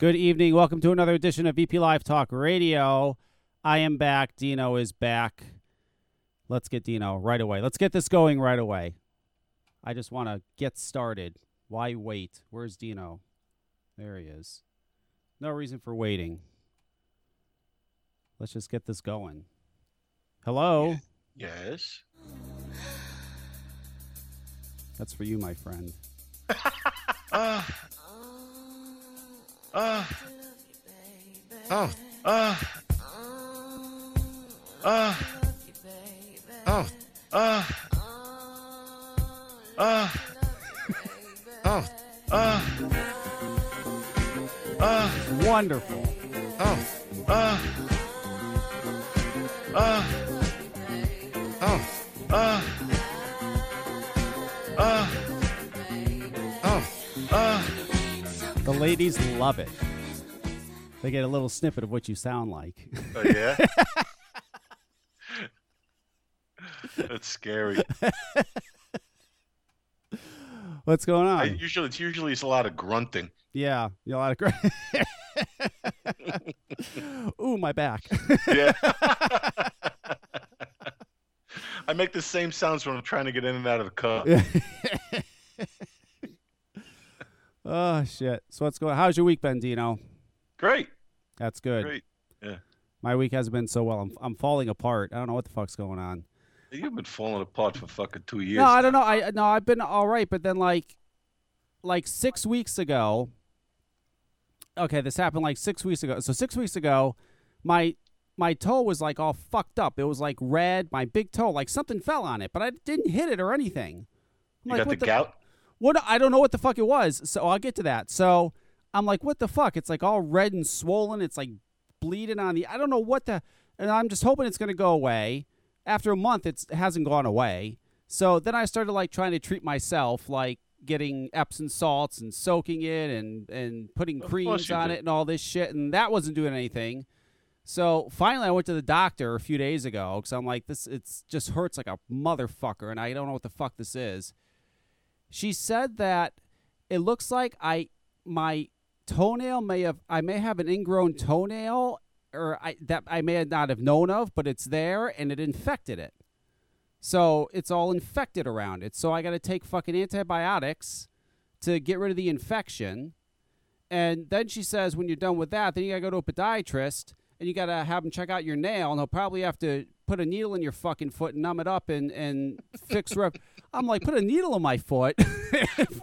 Good evening. Welcome to another edition of VP Live Talk Radio. I am back. Dino is back. Let's get Dino right away. Let's get this going right away. I just want to get started. Why wait? Where's Dino? There he is. No reason for waiting. Let's just get this going. Hello? Yes. That's for you, my friend. Uh, uh, oh, uh, uh, oh, uh, uh, oh, uh, uh, Wonderful. oh, uh, uh, oh, uh, The ladies love it. They get a little snippet of what you sound like. Oh yeah. That's scary. What's going on? I usually it's usually it's a lot of grunting. Yeah, a lot of great. Ooh, my back. Yeah. I make the same sounds when I'm trying to get in and out of the car. Oh shit. So what's going? How's your week been, Dino? Great. That's good. Great. Yeah. My week hasn't been so well. I'm I'm falling apart. I don't know what the fuck's going on. You've been falling apart for fucking two years. No, I don't know. I no, I've been all right, but then like, like six weeks ago. Okay, this happened like six weeks ago. So six weeks ago, my my toe was like all fucked up. It was like red. My big toe, like something fell on it, but I didn't hit it or anything. I'm You like, got the what gout? What I don't know what the fuck it was. So I'll get to that. So I'm like, what the fuck? It's like all red and swollen. It's like bleeding on the. I don't know what the. And I'm just hoping it's gonna go away. After a month, it's, it hasn't gone away. So then I started like trying to treat myself, like getting Epsom salts and soaking it and and putting creams on do. it and all this shit, and that wasn't doing anything. So finally, I went to the doctor a few days ago because I'm like, this it's just hurts like a motherfucker, and I don't know what the fuck this is. She said that it looks like I my toenail may have I may have an ingrown toenail or I that I may not have known of, but it's there and it infected it. So it's all infected around it. So I got to take fucking antibiotics to get rid of the infection. And then she says, when you're done with that, then you got to go to a podiatrist and you got to have him check out your nail. And he'll probably have to put a needle in your fucking foot and numb it up and, and fix rep. I'm like, put a needle in my foot.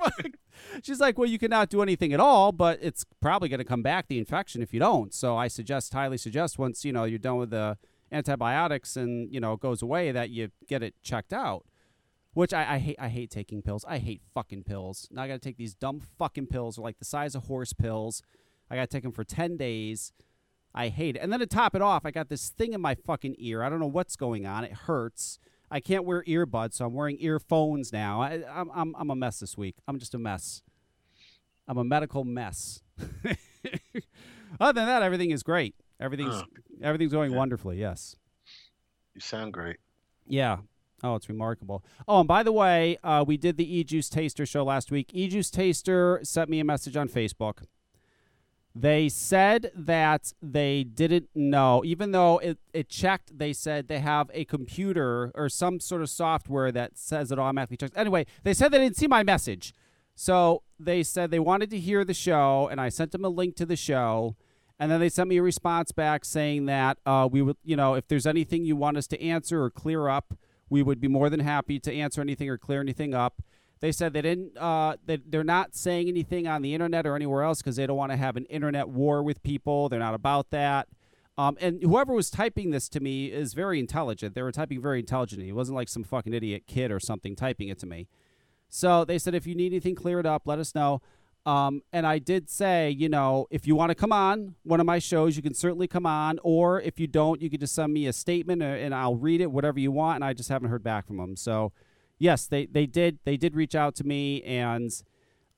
She's like, well, you cannot do anything at all, but it's probably going to come back, the infection, if you don't. So I suggest, highly suggest, once, you know, you're done with the antibiotics and, you know, it goes away, that you get it checked out. Which I, I hate. I hate taking pills. I hate fucking pills. Now I got to take these dumb fucking pills, they're like the size of horse pills. I got to take them for ten days. I hate it. And then to top it off, I got this thing in my fucking ear. I don't know what's going on. It hurts. I can't wear earbuds, so I'm wearing earphones now. I, I'm, I'm, I'm a mess this week. I'm just a mess. I'm a medical mess. Other than that, everything is great. Everything's Oh. everything's going Yeah. wonderfully. Yes. You sound great. Yeah. Oh, it's remarkable. Oh, and by the way, uh, we did the E Juice Taster show last week. E Juice Taster sent me a message on Facebook. They said that they didn't know, even though it, it checked, they said they have a computer or some sort of software that says it automatically checks. Anyway, they said they didn't see my message. So they said they wanted to hear the show, and I sent them a link to the show. And then they sent me a response back saying that uh, we would, you know, if there's anything you want us to answer or clear up, we would be more than happy to answer anything or clear anything up. They said they didn't, uh, they, they're not saying anything on the internet or anywhere else because they don't want to have an internet war with people. They're not about that. Um, and whoever was typing this to me is very intelligent. They were typing very intelligently. It wasn't like some fucking idiot kid or something typing it to me. So they said, if you need anything cleared up, let us know. Um, and I did say, you know, if you want to come on one of my shows, you can certainly come on. Or if you don't, you can just send me a statement uh, and I'll read it, whatever you want. And I just haven't heard back from them. So, yes, they, they did they did reach out to me. And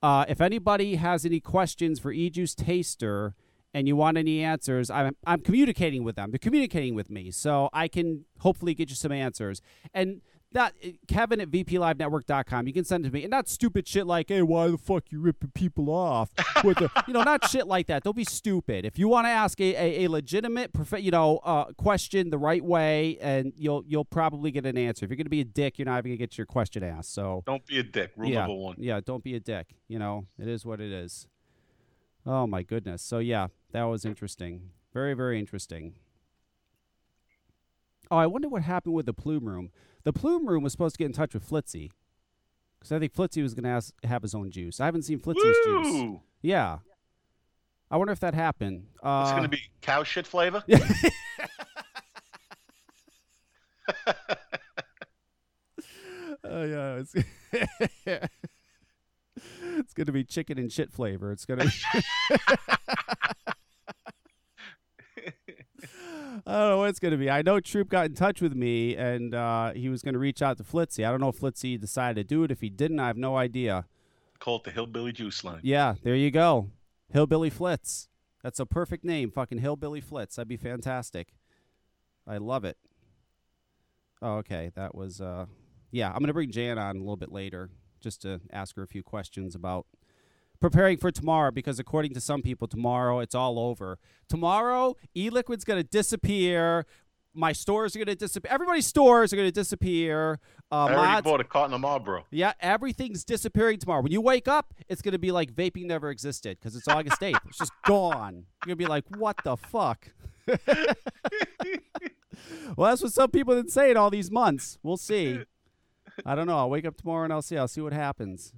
uh, if anybody has any questions for E Juice Taster and you want any answers, I'm I'm communicating with them. They're communicating with me, so I can hopefully get you some answers. And not uh, Kevin at VPLiveNetwork.com. You can send it to me, and not stupid shit like, "Hey, why the fuck you ripping people off?" With the, you know, not shit like that. Don't be stupid. If you want to ask a, a, a legitimate, prof- you know, uh, question the right way, and you'll you'll probably get an answer. If you're gonna be a dick, you're not even gonna get your question asked. So Don't be a dick. Rule yeah, number one. yeah, don't be a dick. You know, it is what it is. Oh my goodness. So yeah, that was interesting. Very very interesting. Oh, I wonder what happened with the plume room. The plume room was supposed to get in touch with Flitzy. Because I think Flitzy was going to have his own juice. I haven't seen Flitzy's juice. Yeah. I wonder if that happened. Uh, It's gonna be cow shit flavor. Oh yeah, it's it's gonna be chicken and shit flavor. It's gonna. I don't know what it's gonna be. I know Troop got in touch with me and uh, he was gonna reach out to Flitzy. I don't know if Flitzy decided to do it. If he didn't, I have no idea. Call it the hillbilly juice line. Yeah, there you go, Hillbilly Flitz. That's a perfect name, fucking Hillbilly Flitz. That'd be fantastic. I love it. Oh, okay, that was. Uh, yeah, I'm gonna bring Jan on a little bit later just to ask her a few questions about preparing for tomorrow because according to some people, tomorrow it's all over. Tomorrow, e-liquid's gonna disappear. My stores are gonna disappear. Everybody's stores are gonna disappear. Uh, I already mods- bought a carton of Marlboro. yeah, everything's disappearing tomorrow. When you wake up, it's going to be like vaping never existed because it's August 8th. It's just gone. You're going to be like, what the fuck? well, that's what some people have been saying all these months. We'll see. I don't know. I'll wake up tomorrow and I'll see. I'll see what happens.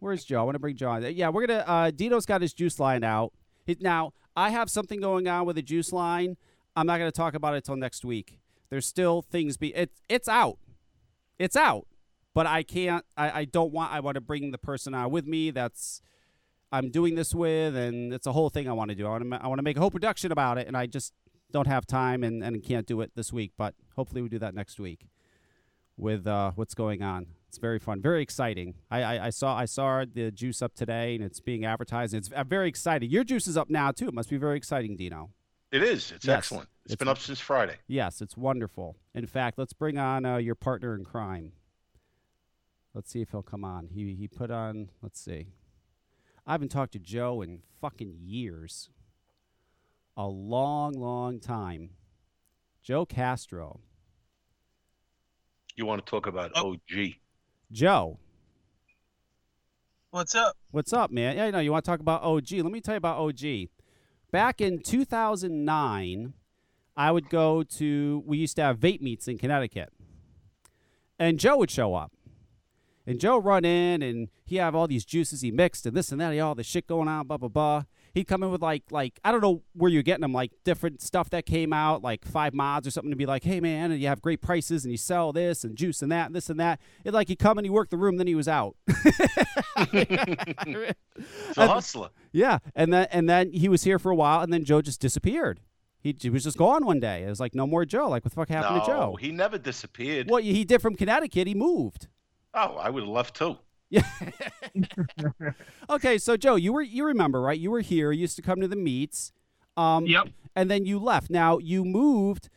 Where's Joe? I want to bring Joe on. Yeah, we're to. Uh, Dino's got his juice line out. He- Now, I have something going on with the juice line. I'm not to talk about it till next week. There's still things be. It, it's out. It's out but I can't. I, I don't want. I want to bring the person on with me. That's I'm doing this with, and it's a whole thing I want to do. I want to. I want to make a whole production about it, and I just don't have time and, and can't do it this week. But hopefully we do that next week with uh, what's going on. It's very fun, very exciting. I, I, I saw I saw the juice up today, and it's being advertised. It's uh, very exciting. Your juice is up now too. It must be very exciting, Dino. It is. It's Yes. excellent. It's- been up since Friday. Yes, it's wonderful. In fact, let's bring on uh, your partner in crime. Let's see if he'll come on. He he put on. Let's see. I haven't talked to Joe in fucking years. A long, long time. Joe Castro. You want to talk about. OG? Joe, What's up? what's up, man? Yeah, no, you want to talk about OG? Let me tell you about OG. Back in 2009, I would go to. We used to have vape meets in Connecticut, and Joe would show up. And Joe run in and he have all these juices he mixed and this and that, he all the shit going on, blah blah blah. He'd come in with like like I don't know where you're getting them, like different stuff that came out, like five mods or something to be like, hey man, and you have great prices and you sell this and juice and that and this and that. It like he'd come and he worked the room, then he was out. A hustler. yeah, and then and then he was here for a while, and then Joe just disappeared. He, he was just gone one day. It was like no more Joe. Like what the fuck happened no, to Joe? he never disappeared. What he did from Connecticut, he moved. Oh, I would have left too. Yeah. okay, so Joe, you were you remember right? You were here. You used to come to the meets. Um, Yep. And then you left. Now you moved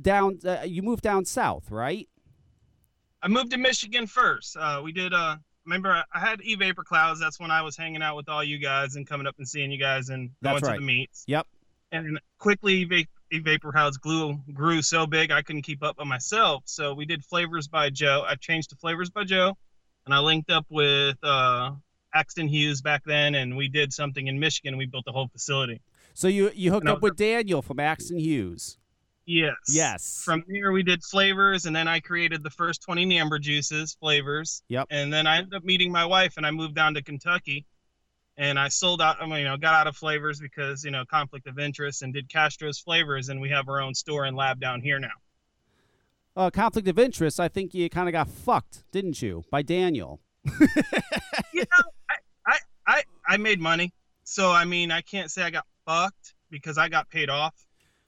down. Uh, you moved down south, right? I moved to Michigan first. Uh, we did. Uh, remember, I- had E Vapor Clouds. That's when I was hanging out with all you guys and coming up and seeing you guys and going right. to the meets. Yep. And quickly, E Vapor Clouds grew grew so big I couldn't keep up by myself. So we did Flavors by Joe. I changed to Flavors by Joe, and I linked up with uh, Axton Hughes back then, and we did something in Michigan. We built the whole facility. So you you hooked up with Daniel from Axton Hughes. Yes. Yes. From there, we did flavors, and then I created the first 20 Namber juices flavors. Yep. And then I ended up meeting my wife, and I moved down to Kentucky, and I sold out. I mean, you know, got out of flavors because you know conflict of interest, and did Castro's flavors, and we have our own store and lab down here now. Uh, conflict of interest. I think you kind of got fucked, didn't you, by Daniel? you know, I, I, I, I made money, so I mean, I can't say I got fucked because I got paid off.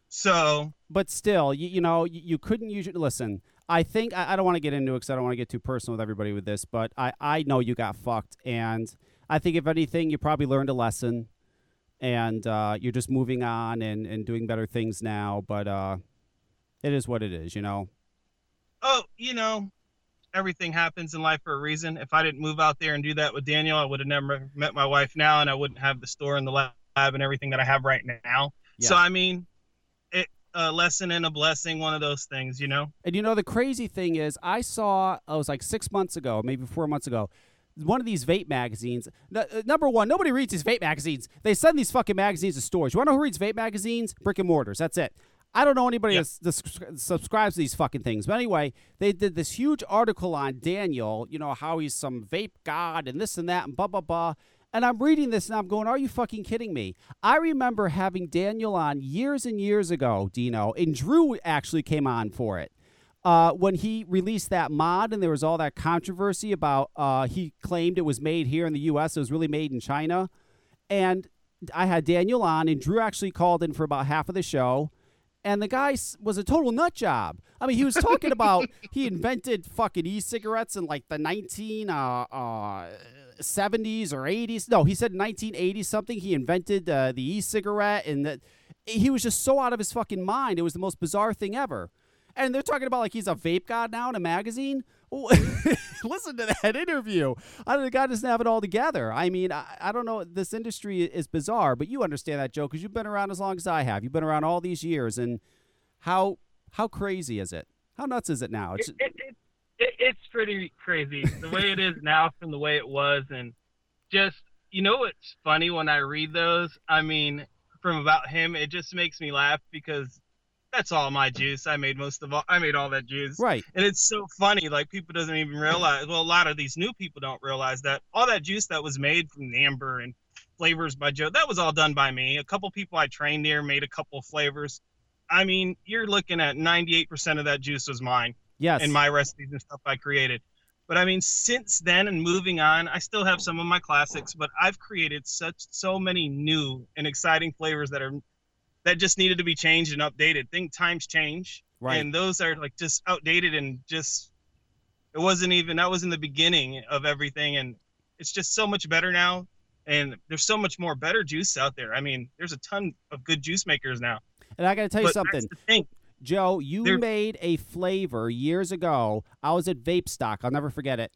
So but still, you, you know, you, you couldn't use it. Listen, I think I, I don't want to get into it because I don't want to get too personal with everybody with this, but I, I know you got fucked, and I think if anything, you probably learned a lesson, and uh, you're just moving on and, and doing better things now. But uh, it is what it is, you know. Oh, you know, everything happens in life for a reason. If I didn't move out there and do that with Daniel, I would have never met my wife now, and I wouldn't have the store and the lab and everything that I have right now. Yeah. So I mean, it a lesson and a blessing, one of those things, you know. And you know the crazy thing is, I saw I was like six months ago, maybe four months ago, one of these vape magazines. n- uh, number one, nobody reads these vape magazines. They send these fucking magazines to stores. You want to know who reads vape magazines? Brick and mortars. That's it. I don't know anybody that that subscribes to these fucking things. But anyway, they did this huge article on Daniel. You know how he's some vape god and this and that and blah blah blah. And I'm reading this and I'm going, are you fucking kidding me? I remember having Daniel on years and years ago, Dino, and Drew actually came on for it. Uh, when he released that mod and there was all that controversy about uh, he claimed it was made here in the U.S. It was really made in China. And I had Daniel on, and Drew actually called in for about half of the show. And the guy was a total nut job. I mean, he was talking about he invented fucking e-cigarettes in like the 19 uh, uh, 70s or 80s. No, he said 1980 something. He invented uh, the e-cigarette, and that he was just so out of his fucking mind. It was the most bizarre thing ever. And they're talking about like he's a vape god now in a magazine. Listen to that interview. I the guy doesn't have it all together. I mean, I, I don't know. This industry is bizarre, but you understand that, Joe, because you've been around as long as I have. You've been around all these years, and how how crazy is it? How nuts is it now? It's it, it, it, it, it's pretty crazy the way it is now from the way it was and just you know what's funny when i read those i mean from about him it just makes me laugh because that's all my juice i made most of all i made all that juice right. and it's so funny like people doesn't even realize well a lot of these new people don't realize that all that juice that was made from amber and flavors by joe that was all done by me a couple people i trained there made a couple flavors i mean you're looking at 98% of that juice was mine Yes. and my recipes and stuff I created. But I mean, since then and moving on, I still have some of my classics, but I've created such so many new and exciting flavors that are that just needed to be changed and updated. Think times change, right. and those are like just outdated and just it wasn't even that was in the beginning of everything, and it's just so much better now. And there's so much more better juice out there. I mean, there's a ton of good juice makers now. and I got to tell you but something. that's the thing. Joe, you They're- made a flavor years ago. I was at Vape Stock. I'll never forget it.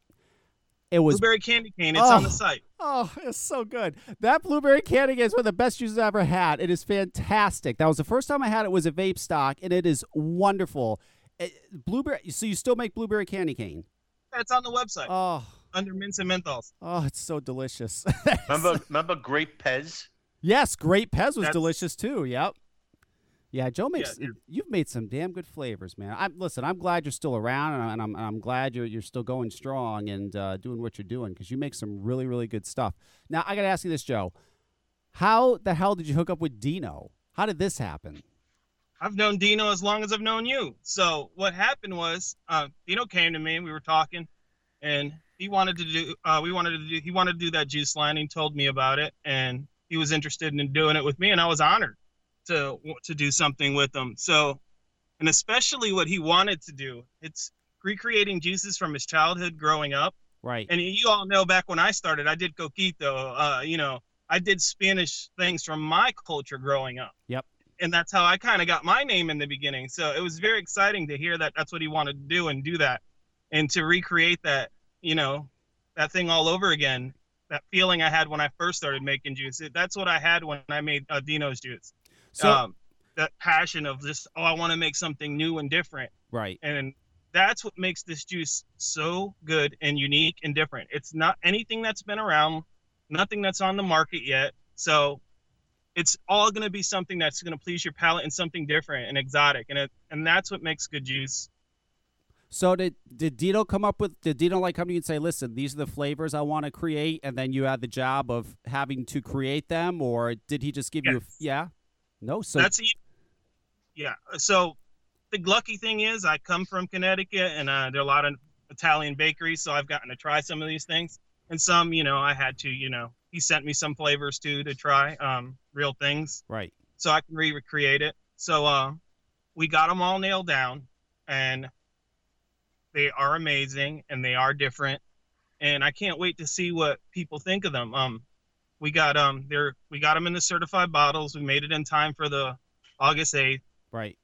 It was Blueberry candy cane. It's on the Oh. site. oh, it's so good. That blueberry candy cane is one of the best juices I've ever had. It is fantastic. That was the first time I had it. Was a Vape Stock, and it is wonderful. It, blueberry. So you still make blueberry candy cane? It's on the website Oh, under mints and menthols. oh, it's so delicious. Remember, remember Great Pez? yes, grape Pez was That's- delicious too. Yep. Yeah, Joe makes. Yeah, you've made some damn good flavors, man. I listen. I'm glad you're still around, and, I'm and I'm glad you're you're still going strong and uh, doing what you're doing because you make some really really good stuff. Now I got to ask you this, Joe. How the hell did you hook up with Dino? How did this happen? I've known Dino as long as I've known you. So what happened was, uh, Dino came to me. And we were talking, and he wanted to do. Uh, we wanted to do. He wanted to do that juice line. He told me about it, and he was interested in doing it with me, and I was honored to to do something with them. So, and especially what he wanted to do. It's recreating juices from his childhood growing up. Right. And you all know back when I started, I did coquito. Uh, you know, I did Spanish things from my culture growing up. Yep. And that's how I kind of got my name in the beginning. So it was very exciting to hear that that's what he wanted to do and do that, and to recreate that, you know, that thing all over again. That feeling I had when I first started making juice. That's what I had when I made uh, Dino's juice. So um, that passion of just, oh, I want to make something new and different right. and that's what makes this juice so good and unique and different. It's not anything that's been around, nothing that's on the market yet. So it's all going to be something that's going to please your palate and something different and exotic, and it and that's what makes good juice. So did did Dino come up with? Did Dino like come to you and say, "Listen, these are the flavors I want to create," and then you had the job of having to create them, or did he just give you? A, yeah. No. So that's e- yeah. So the lucky thing is, I come from Connecticut, and uh, there are a lot of Italian bakeries, so I've gotten to try some of these things, and some, you know, I had to, you know, he sent me some flavors too to try, um, real things. right. so I can re recreate it. So uh, we got them all nailed down, and they are amazing and they are different, and I can't wait to see what people think of them. Um, we got um, they're we got them in the certified bottles. We made it in time for the August eighth, Right.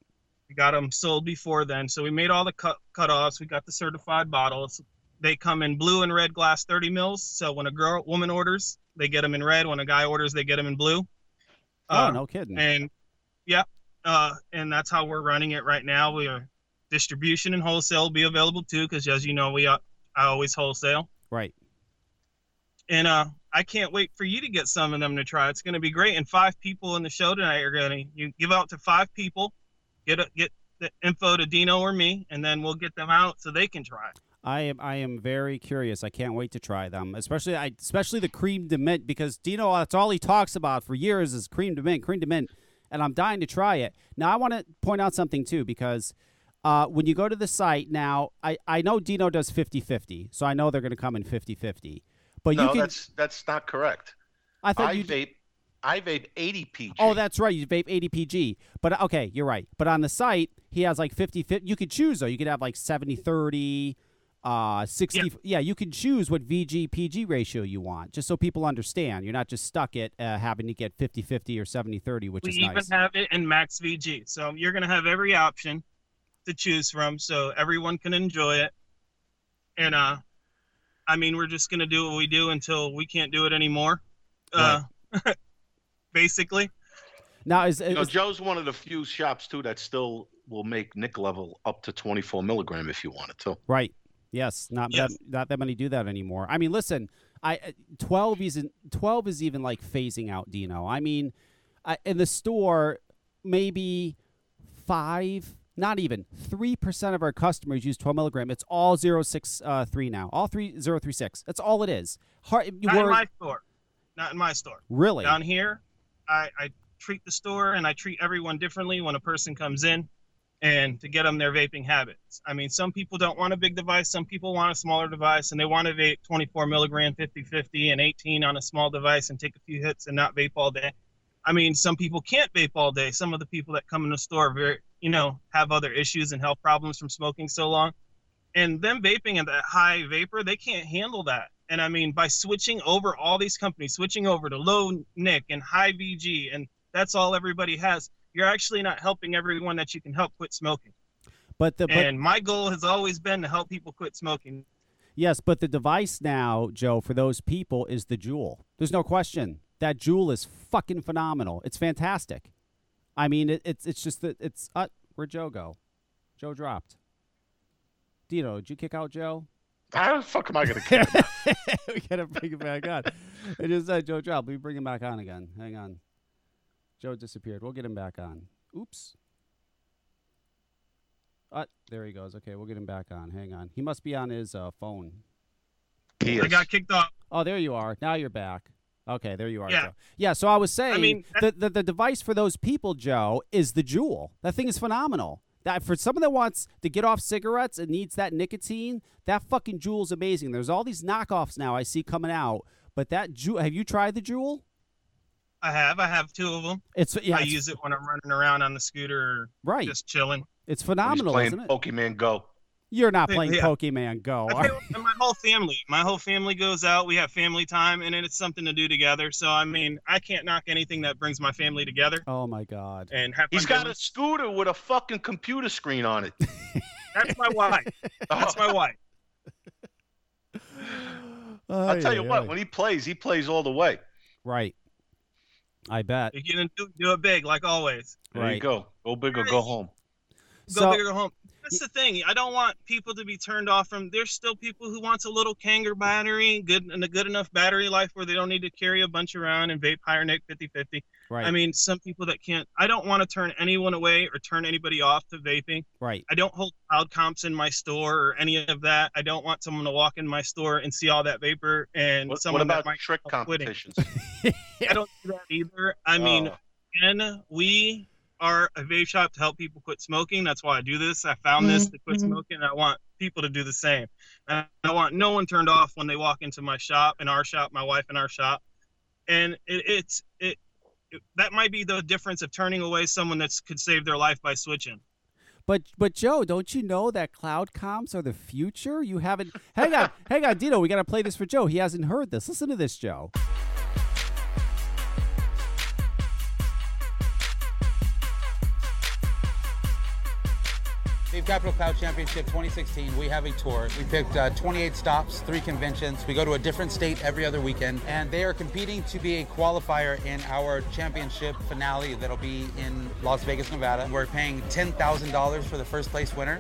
We got them sold before then, so we made all the cut cutoffs. We got the certified bottles. They come in blue and red glass 30 mils. So when a girl woman orders, they get them in red. When a guy orders, they get them in blue. Oh, Uh, no kidding. And yeah, uh, and that's how we're running it right now. We are distribution and wholesale will be available too, because as you know, we uh, I always wholesale. right. And uh, I can't wait for you to get some of them to try. It's going to be great. And five people in the show tonight are going to you give out to five people, get a, get the info to Dino or me, and then we'll get them out so they can try. I am I am very curious. I can't wait to try them, especially I especially the cream de mint because Dino that's all he talks about for years is cream de mint, cream de mint, and I'm dying to try it. Now I want to point out something too because uh, when you go to the site now, I, I know Dino does 50-50, so I know they're going to come in 50-50. But no, you can that's that's not correct. I thought I you vape. I vape 80 PG. Oh, that's right. You vape 80 PG. But okay, you're right. But on the site, he has like 50 50. You could choose though. You could have like 70 30, uh 60 yeah. you can choose what VG PG ratio you want just so people understand. You're not just stuck at uh, having to get 50 50 or 70 30, which we is even have it in max VG, so you're going to have every option to choose from, so everyone can enjoy it. And uh, I mean, we're just going to do what we do until we can't do it anymore. Uh, basically. now is, You know, Joe's one of the few shops too that still will make nic level up to 24 milligram if you wanted to. Right. Yes. Not Yes. that not that many do that anymore. I mean, listen, I uh, twelve isn't twelve is even like phasing out Dino. I mean, I, in the store, maybe five, not even three percent of our customers use twelve milligram. It's all zero six uh, three now. All three zero three six. That's all it is. Hard, Not in my store. Not in my store. really Down here, I, I treat the store and I treat everyone differently when a person comes in and to get them their vaping habits. I mean, some people don't want a big device, some people want a smaller device and they want to vape 24 milligram, 50 50, and 18 on a small device and take a few hits and not vape all day. I mean, some people can't vape all day. Some of the people that come in the store very, you know, have other issues and health problems from smoking so long. And them vaping at that high vapor, they can't handle that. And I mean, by switching over all these companies, switching over to low NIC and high VG, and that's all everybody has, you're actually not helping everyone that you can help quit smoking. but the but and my goal has always been to help people quit smoking. Yes, but the device now, Joe, for those people is the Juul. There's no question. That Juul is fucking phenomenal. It's fantastic. I mean, it, it's it's just that it's uh, where'd Joe go? Joe dropped. Dino, did you kick out Joe? How the fuck am I gonna kick? him? we gotta bring him back on. It just said Joe dropped. We bring him back on again. Hang on. Joe disappeared. We'll get him back on. Oops. Uh, there he goes. Okay, we'll get him back on. Hang on. He must be on his uh, phone. He I is. got kicked off. Oh, there you are. Now you're back. Okay, there you are. Yeah. Joe. Yeah. So I was saying, mean, the, the the device for those people, Joe, is the Juul. That thing is phenomenal. That for someone that wants to get off cigarettes and needs that nicotine, that fucking Juul's amazing. There's all these knockoffs now I see coming out, but that Juul. Have you tried the Juul? I have. I have two of them. It's yeah, I it's- use it when I'm running around on the scooter or right. just chilling. It's When he's phenomenal, playing isn't it? Pokemon Go. You're not playing yeah. Pokemon Go. I are my whole family, my whole family goes out. We have family time, and it's something to do together. So I mean, I can't knock anything that brings my family together Oh my God. and have. He's fun got doing a scooter with a fucking computer screen on it. it. That's my wife. That's my wife. I'll tell Ay, you ay, what, ay. when he plays, he plays all the way. Right. I bet. You're gonna do, do it big, like always. There Right. you go. Go big or go home. Go So- big or go home. That's the thing. I don't want people to be turned off from. There's still people who wants a little Kanger battery, good and a good enough battery life where they don't need to carry a bunch around and vape higher nic 50-50. Right. I mean, some people that can't. I don't want to turn anyone away or turn anybody off to vaping. right. I don't hold cloud comps in my store or any of that. I don't want someone to walk in my store and see all that vapor and What, what about that might. trick start competitions? I don't do that either. I mean, Oh. and we are a vape shop to help people quit smoking. That's why I do this. I found this to quit mm-hmm. smoking. I want people to do the same. And I want no one turned off when they walk into my shop, in our shop, my wife in our shop. And it, it's it, it that might be the difference of turning away someone that could save their life by switching. But but Joe, don't you know that cloud comps are the future? You haven't. hang on, hang on, Dino. We got to play this for Joe. He hasn't heard this. Listen to this, Joe. Vape Capital Cloud Championship 2016, we have a tour. We picked uh, 28 stops, three conventions. We go to a different state every other weekend, and they are competing to be a qualifier in our championship finale that'll be in Las Vegas, Nevada. We're paying $10,000 for the first place winner.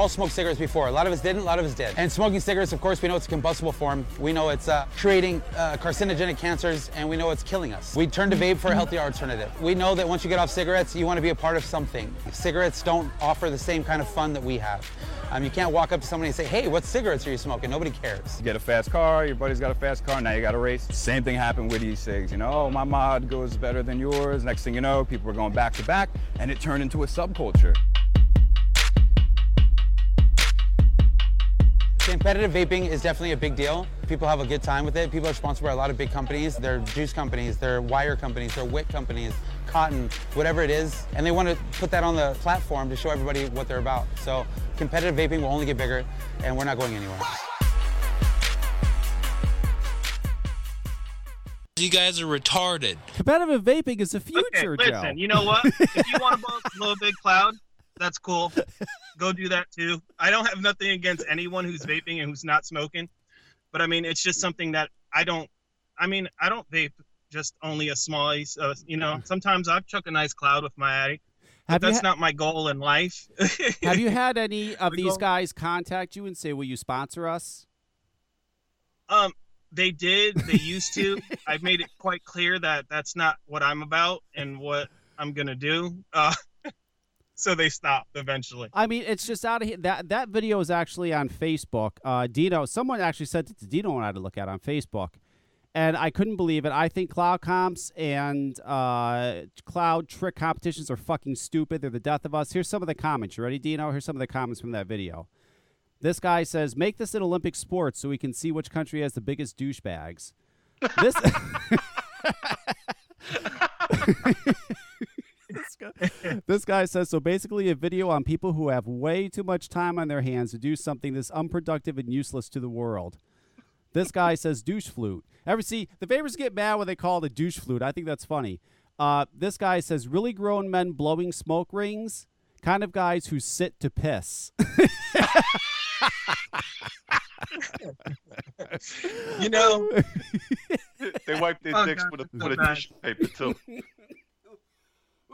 All smoked cigarettes before. A lot of us didn't, a lot of us did. And smoking cigarettes, of course, we know it's a combustible form. We know it's uh, creating uh, carcinogenic cancers, and we know it's killing us. We turn to vape for a healthier alternative. We know that once you get off cigarettes, you want to be a part of something. Cigarettes don't offer the same kind of fun that we have. Um, you can't walk up to somebody and say, hey, what cigarettes are you smoking? Nobody cares. You get a fast car, your buddy's got a fast car, now you got a race. Same thing happened with e-cigs. You know, oh, my mod goes better than yours. Next thing you know, people were going back to back, and it turned into a subculture. Competitive vaping is definitely a big deal. People have a good time with it. People are sponsored by a lot of big companies. They're juice companies, they're wire companies, they're wick companies, cotton, whatever it is. And they want to put that on the platform to show everybody what they're about. So competitive vaping will only get bigger, and we're not going anywhere. You guys are retarded. Competitive vaping is the future, okay, Joe. listen, you know what? if you want to blow, blow a big cloud, that's cool. Go do that too. I don't have nothing against anyone who's vaping and who's not smoking, but I mean, it's just something that I don't. I mean, I don't vape just only a small. Uh, you know, sometimes I chuck a nice cloud with my addy. have that's ha- not my goal in life. have you had any of these guys contact you and say, "Will you sponsor us?" Um, they did. They used to. I've made it quite clear that that's not what I'm about and what I'm gonna do. Uh, so they stopped eventually. I mean, it's just out of here. That that video is actually on Facebook. Uh, Dino, someone actually sent it to Dino and I to look at on Facebook, and I couldn't believe it. I think cloud comps and uh, cloud trick competitions are fucking stupid. They're the death of us. Here's some of the comments. You ready, Dino? Here's some of the comments from that video. This guy says, "Make this an Olympic sport so we can see which country has the biggest douchebags." This. this, guy, this guy says so basically a video on people who have way too much time on their hands to do something this unproductive and useless to the world. This guy says douche flute. Ever see the favors get mad when they call it a douche flute? I think that's funny. Uh, this guy says really grown men blowing smoke rings, kind of guys who sit to piss. You know, They wipe their Oh, dicks God, with a that's so with a bad. tissue paper too.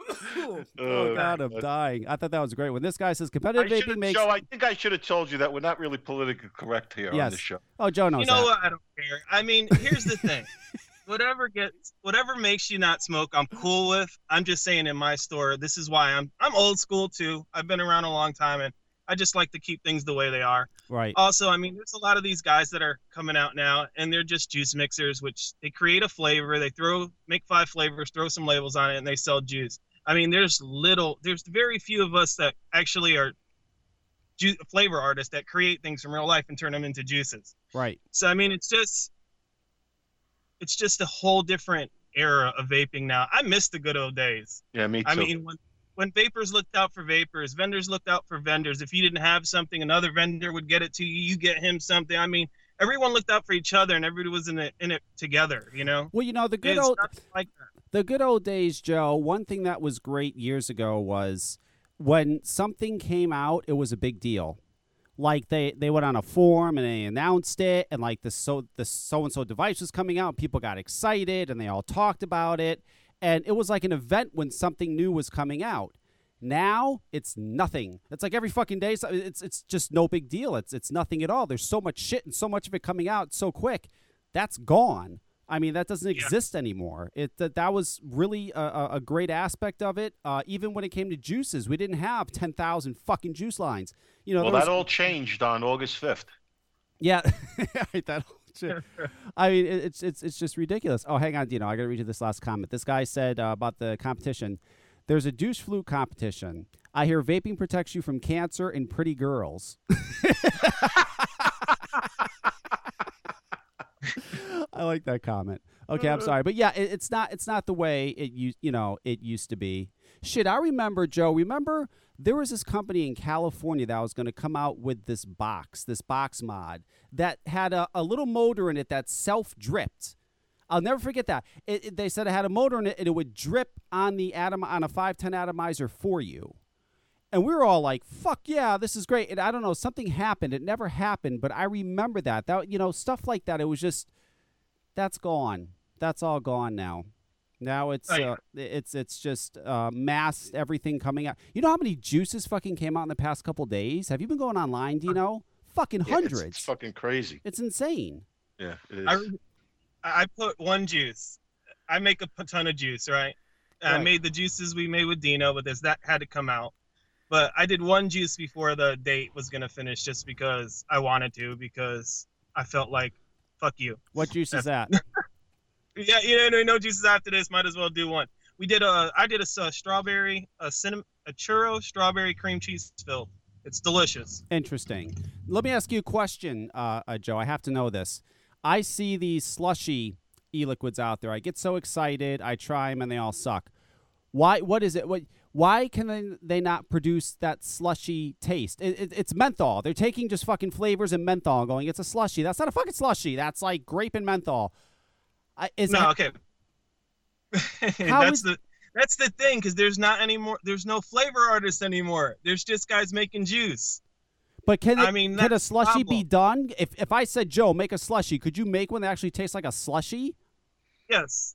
oh Oh, God, I'm dying. I thought that was a great. When this guy says competitive I vaping makes Joe, I think I should have told you that we're not really politically correct here on Yes. the show. oh Joe knows you know that. what? I don't care. I mean, here's the thing. whatever gets, whatever makes you not smoke, I'm cool with. I'm just saying in my store, this is why I'm. I'm old school too. I've been around a long time, and I just like to keep things the way they are. Right. Also, I mean, there's a lot of these guys that are coming out now, and they're just juice mixers, which they create a flavor, they throw, make five flavors, throw some labels on it, and they sell juice. I mean, there's little, there's very few of us that actually are ju- flavor artists that create things from real life and turn them into juices. Right. So I mean, it's just, it's just a whole different era of vaping now. I miss the good old days. Yeah, me too. I mean, when when vapers looked out for vapers, vendors looked out for vendors. If you didn't have something, another vendor would get it to you. You get him something. I mean, everyone looked out for each other, and everybody was in it in it together. You know, Well, you know the good it's old like that. The good old days, Joe. One thing that was great years ago was when something came out, it was a big deal. Like they they went on a forum and they announced it, and like the so the so and so device was coming out, and people got excited and they all talked about it, and it was like an event when something new was coming out. Now it's nothing. It's like every fucking day. It's it's just no big deal. It's it's nothing at all. There's so much shit and so much of it coming out so quick. That's gone. I mean, that doesn't Yeah. exist anymore. It that, that was really a, a, great aspect of it. Uh, even when it came to juices, we didn't have ten thousand fucking juice lines. You know, well, there was- that all changed on August 5th. yeah, that. I mean, it's it's it's just ridiculous. Oh, hang on, Dino. I got to read you this last comment. This guy said uh, about the competition. There's a douche flute competition. I hear vaping protects you from cancer and pretty girls. I like that comment. Okay, I'm uh-huh. sorry, but yeah, it, it's not it's not the way it used you know it used to be. Shit, I remember Joe. Remember There was this company in California that was going to come out with this box, this box mod that had a, a little motor in it that self dripped. I'll never forget that. It, it- they said it had a motor in it and it would drip on the atom on a 510 atomizer for you. And we were all like, "Fuck yeah, this is great." And I don't know, something happened. It never happened, but I remember that. That you know, stuff like that. It was just that's gone. That's all gone now. Now it's Oh, yeah. uh, it's it's just uh, mass everything coming out. You know how many juices fucking came out in the past couple days? Have you been going online? Do you know? Fucking Yeah, it's- hundreds. It's, fucking crazy. It's insane. Yeah, it is. I, I put one juice. I make a ton of juice, right? I made the juices we made with Dino, but this that had to come out. But I did one juice before the date was gonna finish, just because I wanted to, because I felt like, fuck you. What juice is that? Yeah, you know, no juices after this. Might as well do one. We did a, I did a strawberry, a cinnamon, a churro strawberry cream cheese filled. It's delicious. Interesting. Let me ask you a question, uh, uh, Joe. I have to know this. I see these slushy e-liquids out there. I get so excited. I try them and they all suck. Why? What is it? What? Why can they, they not produce that slushy taste? It, it, it's menthol. They're taking just fucking flavors and menthol, and going, it's a slushy. That's not a fucking slushy. That's like grape and menthol. I, is no, that- okay. That's is- the that's the thing because there's not any more. There's no flavor artists anymore. There's just guys making juice. But can I it, mean, can a slushy be done? If if I said Joe, make a slushy, could you make one that actually tastes like a slushy? Yes.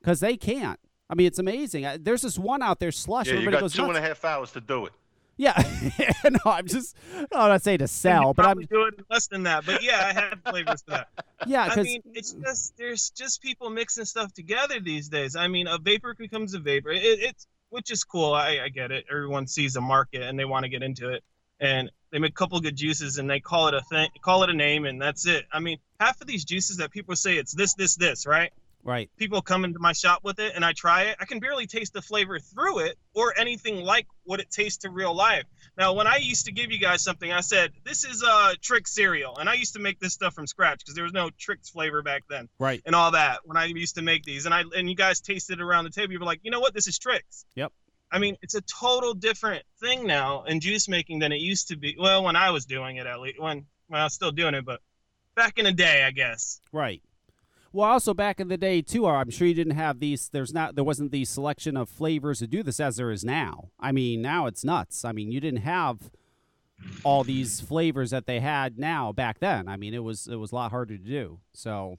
because they can't. I mean, it's amazing. There's this one out there, slush. yeah, you everybody got goes two and a half hours to do it. Yeah, no, I'm just. I'm not saying to sell, but I'm. probably do it in less than that. But yeah, I have flavors to that. Yeah, I mean, it's just there's just people mixing stuff together these days. I mean, a vapor becomes a vapor. It, it's which is cool. I, I get it. Everyone sees a market and they want to get into it, and they make a couple good juices and they call it a thing, call it a name, and that's it. I mean, half of these juices that people say it's this, this, this, right? Right, people come into my shop with it and I try it, I can barely taste the flavor through it or anything like what it tastes to real life. Now, when I used to give you guys something, I said, this is a trick cereal. And I used to make this stuff from scratch because there was no Trix flavor back then right, and all that when I used to make these. And I and you guys tasted it around the table. You were like, you know what? This is Trix. Yep. I mean, it's a total different thing now in juice making than it used to be. Well, when I was doing it, at least. When, well, I was still doing it, but back in the day, I guess. right. Well, also back in the day too, I'm sure you didn't have these. There's not. There wasn't the selection of flavors to do this as there is now. I mean, now it's nuts. I mean, you didn't have all these flavors that they had now back then. I mean, it was it was a lot harder to do. So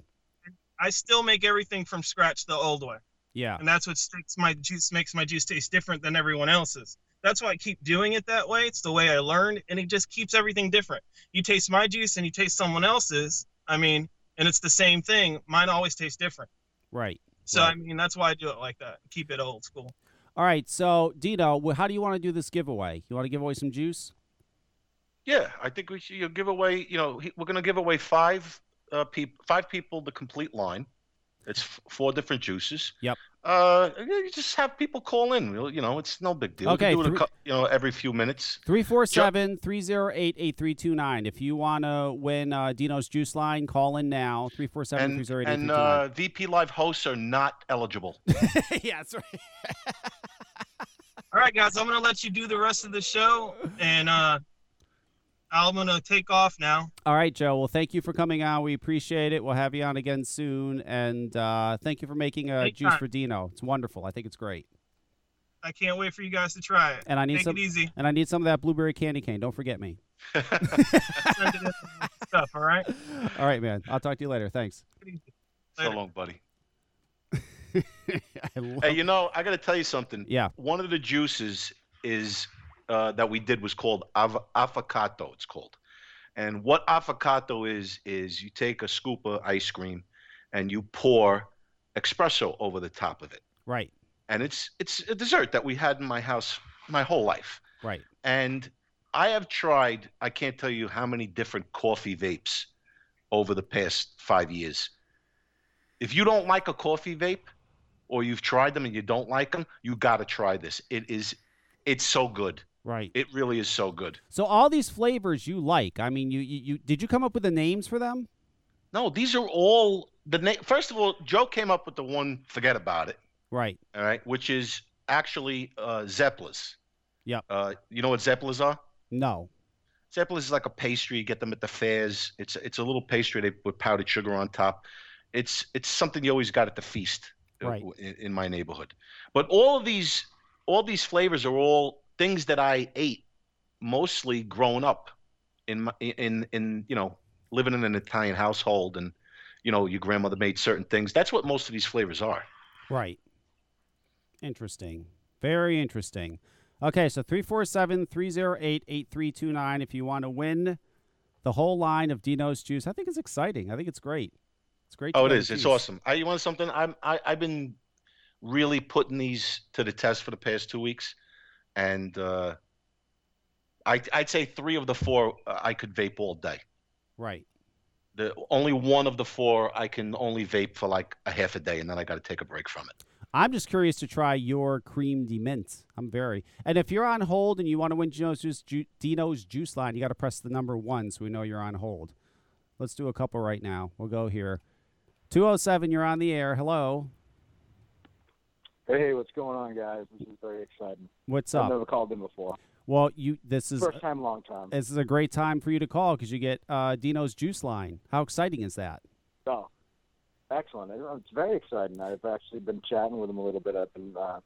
I still make everything from scratch the old way. yeah, and that's what makes my juice makes my juice taste different than everyone else's. That's why I keep doing it that way. It's the way I learned, and it just keeps everything different. You taste my juice and you taste someone else's. I mean, and it's the same thing. Mine always tastes different. right. So Right. I mean, that's why I do it like that. Keep it old school. All right. So Dino, how do you want to do this giveaway? You want to give away some juice? Yeah, I think we should you know, give away. You know, we're going to give away five uh, peop- five people the complete line. It's f- four different juices. Yep. Uh, you just have people call in. You'll- know, it's no big deal. Okay, We can do it a three- cou- you know every few minutes. 347 308 8329. If you want to win uh, Dino's Juice Line, call in now. 347 And 308 and uh, VP Live hosts are not eligible. Yeah, that's right. All right, guys, I'm gonna let you do the rest of the show, and uh, I'm gonna take off now. All right, Joe. Well, thank you for coming on. We appreciate it. We'll have you on again soon. And uh, thank you for making a Juice Anytime. for Dino. It's wonderful. I think it's great. I can't wait for you guys to try it. And I need Take some it easy. and I need some of that blueberry candy cane. Don't forget me. Send it in stuff. All right. All right, man. I'll talk to you later. Thanks. so long, buddy. I love Hey, you know, I got to tell you something. Yeah. One of the juices is uh, that we did was called av-. It's called, and what affogato is is you take a scoop of ice cream, and you pour espresso over the top of it, Right. and it's it's a dessert that we had in my house my whole life. Right. And I have tried, I can't tell you how many different coffee vapes over the past five years. If you don't like a coffee vape or you've tried them and you don't like them, you got to try this. It is, it's so good. Right. It really is so good. So all these flavors you like. I mean, you you, you did you come up with the names for them? No, these are all the name. First of all, Joe came up with the one, forget about it, Right. all right, which is actually uh, Zeppler's. Yep. Uh, you know what Zeppelas are? No. Zeppelas is like a pastry. You get them at the fairs. It's it's a little pastry they put powdered sugar on top. It's it's something you always got at the feast uh, Right. in, in my neighborhood. But all of these all these flavors are all things that I ate mostly growing up in my, in in you know living in an Italian household and you know your grandmother made certain things. That's what most of these flavors are. Right. Interesting. Very interesting. Okay, so 347 308 8329 if you want to win the whole line of Dino's juice. I think it's exciting. I think it's great. It's great. Oh, it is. the It's awesome. I, you want something? I'm I, I've been really putting these to the test for the past two weeks, and uh, I I'd say three of the four uh, I could vape all day. Right. The only one of the four I can only vape for like a half a day, and then I got to take a break from it. I'm just curious to try your cream de mint. I'm very. And if you're on hold and you want to win Dino's juice, ju- Dino's juice line, you got to press the number one so we know you're on hold. Let's do a couple right now. We'll go here. 207, you're on the air. Hello. Hey, what's going on, guys? This is very exciting. What's up? I've never called in before. Well, you. This is First time, long time. this is a great time for you to call because you get uh, Dino's juice line. How exciting is that? Oh, excellent. It's very exciting. I've actually been chatting with him a little bit. I've been, uh,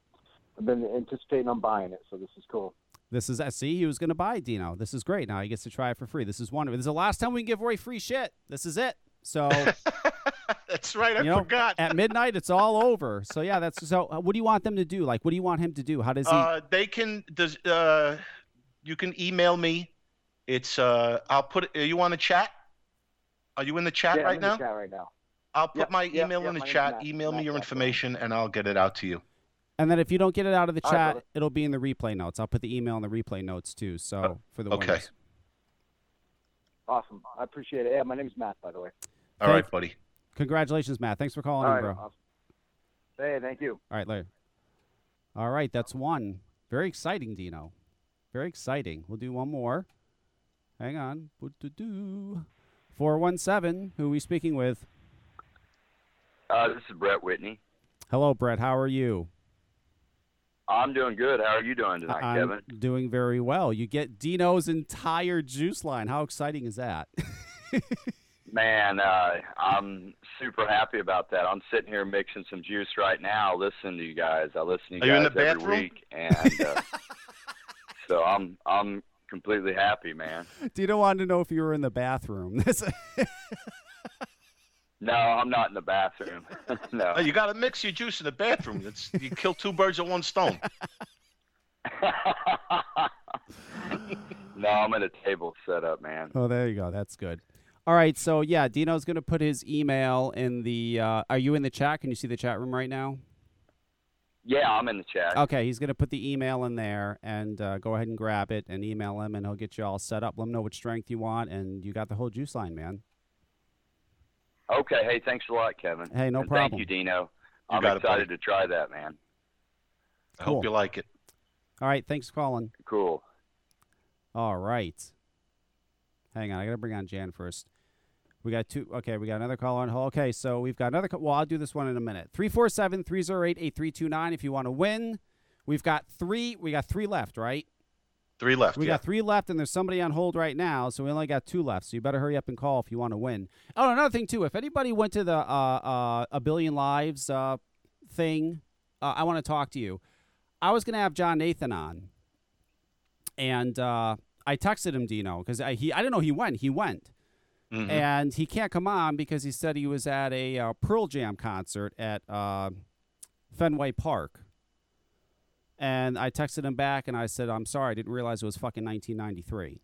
I've been anticipating on buying it, so this is cool. This is see, he was going to buy Dino. This is great. Now he gets to try it for free. This is wonderful. This is the last time we can give away free shit. This is it. So That's right. I you know, forgot. at midnight, it's all over. So yeah, that's so. Uh, what do you want them to do? Like, what do you want him to do? How does he? Uh, they can. Does uh, you can email me. It's uh, I'll put. Are you on the chat? Are you in the chat yeah, I'm right in now? the chat right now. I'll put Yep, my yep, email yep, in the my name's chat. Matt- email me Matt your Jackson. information, and I'll get it out to you. and then if you don't get it out of the chat, brother. it'll be in the replay notes. I'll put the email in the replay notes too. So for the okay. winners. Awesome. I appreciate it. Yeah, my name's Matt, by the way. All Thank- right, buddy. Congratulations, Matt. Thanks for calling All in, right. bro. awesome. Hey, thank you. All right, later. All right, that's one. Very exciting, Dino. Very exciting. We'll do one more. Hang on. Boo-doo-doo. 417, who are we speaking with? Uh, this is Brett Whitney. Hello, Brett. How are you? I'm doing good. How are you doing tonight, I'm Kevin? doing very well. You get Dino's entire juice line. How exciting is that? Man, uh, I'm super happy about that. I'm sitting here mixing some juice right now, listening to you guys. I listen to Are you you in guys the every bathroom? week, and uh, so I'm I'm completely happy, man. Dino wanted to know if you were in the bathroom. No, I'm not in the bathroom. no. Oh, you got to mix your juice in the bathroom. It's, you kill two birds with one stone. no, I'm at a table set up, man. oh, there you go. That's good. All right, so yeah, Dino's going to put his email in the. Uh, are you in the chat? Can you see the chat room right now? Yeah, I'm in the chat. Okay, he's going to put the email in there and uh, go ahead and grab it and email him, and he'll get you all set up. Let him know what strength you want, and you got the whole juice line, man. Okay. Hey, thanks a lot, Kevin. Hey, no And problem. Thank you, Dino. You I'm got it, buddy. excited to try that, man. I Cool. hope you like it. All right, thanks for calling. Cool. All right. Hang on, I got to bring on Jan first. We got two. Okay, we got another caller on hold. Okay, so we've got another. Well, I'll do this one in a minute. 347 308 8329 if you want to win. We've got three. We got three left, right? Three left. We yeah. got three left, and there's somebody on hold right now, so we only got two left. So you better hurry up and call if you want to win. Oh, another thing too. If anybody went to the uh, uh, a billion lives uh, thing, uh, I want to talk to you. I was gonna have John Nathan on, and uh, I texted him Dino because I, he I didn't know he went. He went, Mhm. and he can't come on because he said he was at a uh, Pearl Jam concert at uh, Fenway Park. And I texted him back and I said, I'm sorry, I didn't realize it was fucking 1993.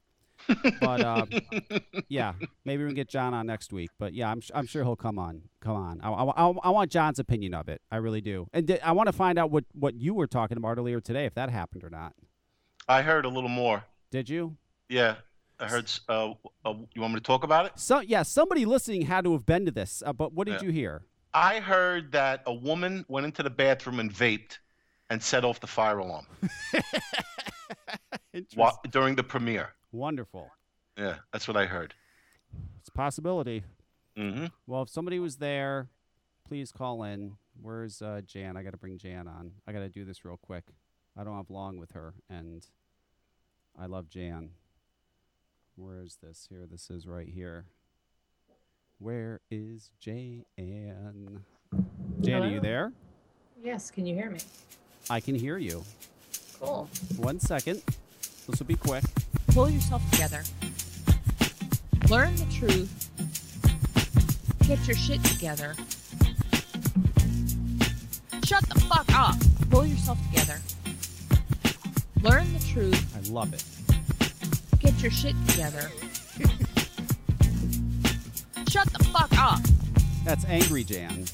but uh, yeah, maybe we can get John on next week. But yeah, I'm, I'm sure he'll come on. Come on. I, I, I, I want John's opinion of it. I really do. And di- I want to find out what, what you were talking about earlier today, if that happened or not. I heard a little more. Did you? Yeah, I heard. Uh, uh, you want me to talk about it? So yeah, somebody listening had to have been to this. Uh, but what did Yeah. you hear? I heard that a woman went into the bathroom and vaped and set off the fire alarm wa- during the premiere. Wonderful. Yeah, that's what I heard. It's a possibility. hmm Well, if somebody was there, please call in. Where's uh, Jan? I got to bring Jan on. I got to do this real quick. I don't have long with her, and I love Jan. Where is this? Here, this is right here. Where is Jan? Jan, are you there? Yes, can you hear me? I can hear you. Cool. One second. This will be quick. Pull yourself together. Learn the truth. Get your shit together. Shut the fuck up. Pull yourself together. Learn the truth. I love it. Get your shit together. Shut the fuck up. That's angry Jan.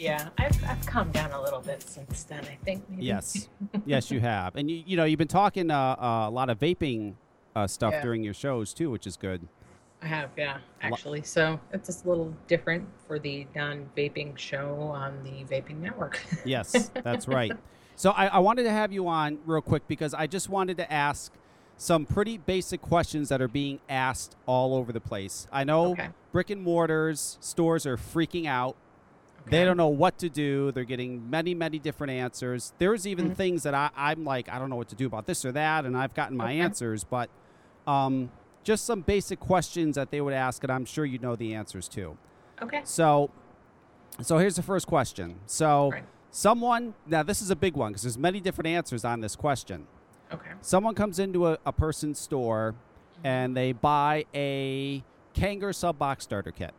Yeah, I've, I've calmed down a little bit since then, I think. Maybe. Yes, yes, you have, and you you know you've been talking uh, uh, a lot of vaping uh, stuff Yeah. during your shows too, which is good. I have, yeah, actually. So it's just a little different for the non vaping show on the Vaping Network. Yes, that's right. So I, I wanted to have you on real quick because I just wanted to ask some pretty basic questions that are being asked all over the place. I know Okay. brick and mortars stores are freaking out. They don't know what to do. They're getting many, many different answers. There's even Mhm. things that I, I'm like, I don't know what to do about this or that, and I've gotten my Okay. answers, but um, just some basic questions that they would ask, and I'm sure you know the answers to. Okay. So, so here's the first question. So, Right. someone now this is a big one because there's many different answers on this question. Okay. Someone comes into a, a person's store Mm-hmm. and they buy a Kanger Subox starter kit,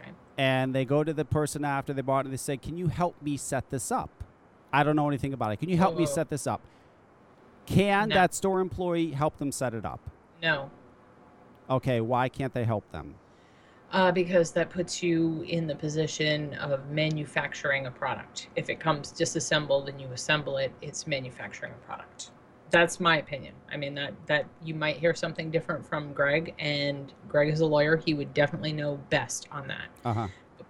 Okay. and they go to the person after they bought it and they say, "Can you help me set this up? I don't know anything about it. Can you help me Whoa. set this up?" Can No. that store employee help them set it up? No. Okay, why can't they help them? Uh, because that puts you in the position of manufacturing a product. If it comes disassembled and you assemble it, it's manufacturing a product. That's my opinion. I mean that that you might hear something different from Greg, and Greg is a lawyer. He would definitely know best on that. Uh huh.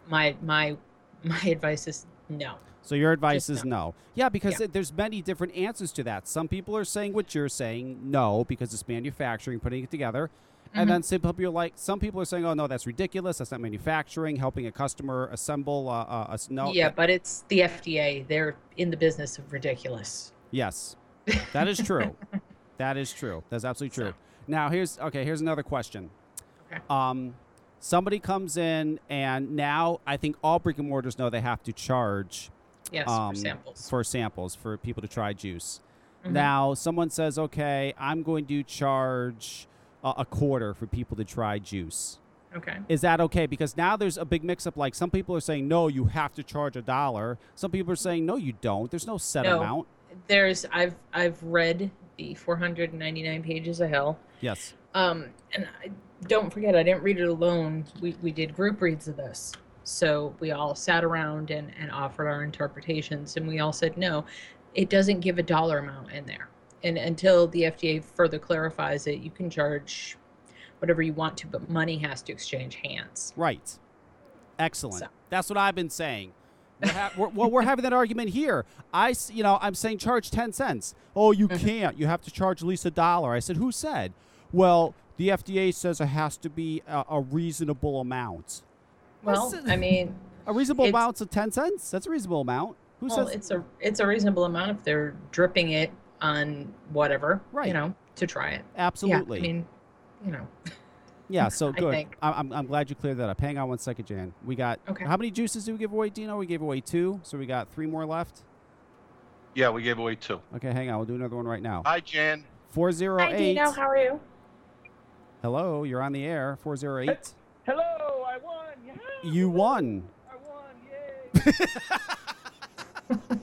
My my my advice is no. So your advice Just is no. no. Yeah, because Yeah. it- there's many different answers to that. Some people are saying what you're saying, no, because it's manufacturing, putting it together. And Mhm. then some people are like, some people are saying, oh no, that's ridiculous. That's not manufacturing. Helping a customer assemble. Uh, uh, a s- no. yeah, but it's the FDA. They're in the business of ridiculous. yes, that is true. that is true. That's absolutely true. So- Now here's okay. Here's another question. Okay. Um, somebody comes in, and now I think all brick and mortars know they have to charge Yes, um, for samples. for samples for people to try juice. Mhm. Now, someone says, "Okay, I'm going to charge a, a quarter for people to try juice." Okay. Is that okay? Because now there's a big mix-up. Like some people are saying, "No, you have to charge a dollar." Some people are saying, "No, you don't. There's no set No. amount." There's I've I've read the 499 pages of hell. Yes. Um, and I, don't forget, I didn't read it alone. We, we did group reads of this. So we all sat around and, and offered our interpretations, and we all said, no, it doesn't give a dollar amount in there. And until the FDA further clarifies it, you can charge whatever you want to, but money has to exchange hands. Right. Excellent. So- That's what I've been saying. We're ha- we're, well, we're having that argument here. I, you know, I'm saying charge ten cents. Oh, you Mm-hmm. can't. You have to charge at least a dollar. I said, who said? Well, the FDA says it has to be a, a reasonable amount. Well, Listen. I mean, A reasonable It's- amount's of ten cents. That's a reasonable amount. Who well, says? it's a it's a reasonable amount if they're dripping it on whatever, Right. you know, to try it. Absolutely. Yeah, I mean, you know. Yeah, so good. I I'm, I'm glad you cleared that up. Hang on one second, Jan. We got Okay. how many juices do we give away, Dino? We gave away two, so we got three more left. Yeah, we gave away two. Okay, hang on. We'll do another one right now. Hi, Jan. Four zero eight. Hi. Dino. How are you? Hello, you're on the air. Four zero eight. Hello, I won. Yeah, You won. I won. Yay.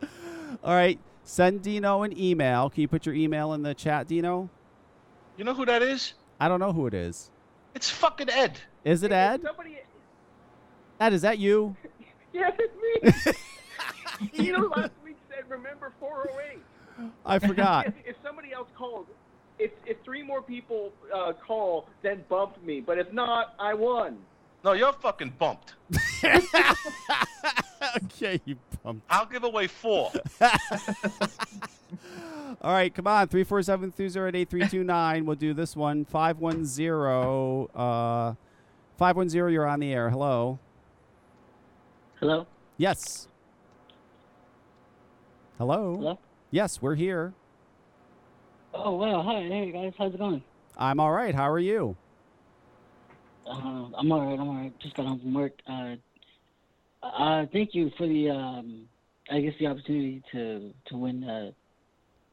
All right. Send Dino an email. Can you put your email in the chat, Dino? You know who that is? I don't know who it is. It's fucking Ed. Is it Ed? Somebody. Ed, is that you? Yes, it's me. you know, last week said remember 408. I forgot. If, if somebody else called, if if three more people uh, call, then bump me. But if not, I won. No, you're fucking bumped. okay, you bumped. I'll give away four. All right, come on. 347 308 8329. We'll do this one. 510. Uh, 510, you're on the air. Hello. Hello? Yes. Hello. Hello? Yes, we're here. Oh wow! Hi, hey guys, how's it going? I'm all right. How are you? Uh, I'm all right. I'm all right. Just got home from work. Uh, uh, thank you for the, um, I guess the opportunity to to win uh,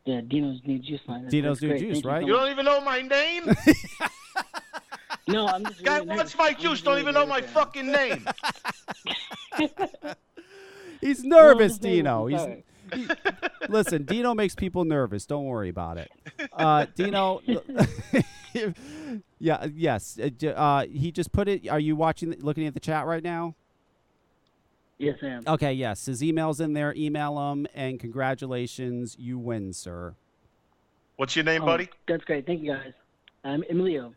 the Dino's New Juice line. That's- Dino's that's New. Juice, Thank you right? so You don't even know my name? No, I'm just. Guy really wants my juice, just don't even know my right fucking name. He's nervous, just nervous, Dino. He's he- listen. Dino makes people nervous. Don't worry about it. Uh, Dino. yeah. Yes. uh, Uh, he just put it. Are you watching? Looking at the chat right now? Yes, I am. Okay. Yes. His email's in there. Email him and congratulations. You win, sir. What's your name, Oh, buddy? That's great. Thank you guys. I'm Emilio.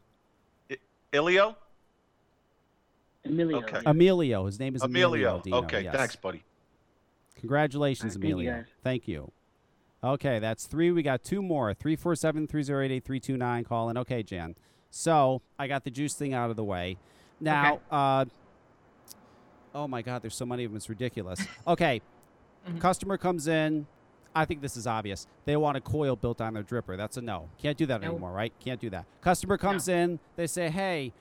Ilio? Emilio. Okay. Emilio. His name is Emilio. Emilio. Dino, Okay, yes. thanks, buddy. Congratulations, All right, thank you, Emilio. Thank you. Okay, that's three. We got two more. 347 308 8329 calling. Okay, Jan. So I got the juice thing out of the way. Now, uh, oh my God, there's so many of them. It's ridiculous. Okay, customer comes in. I think this is obvious. They want a coil built on their dripper. That's a no. Can't do that No. anymore, right? Can't do that. Customer comes in. They say, "Hey,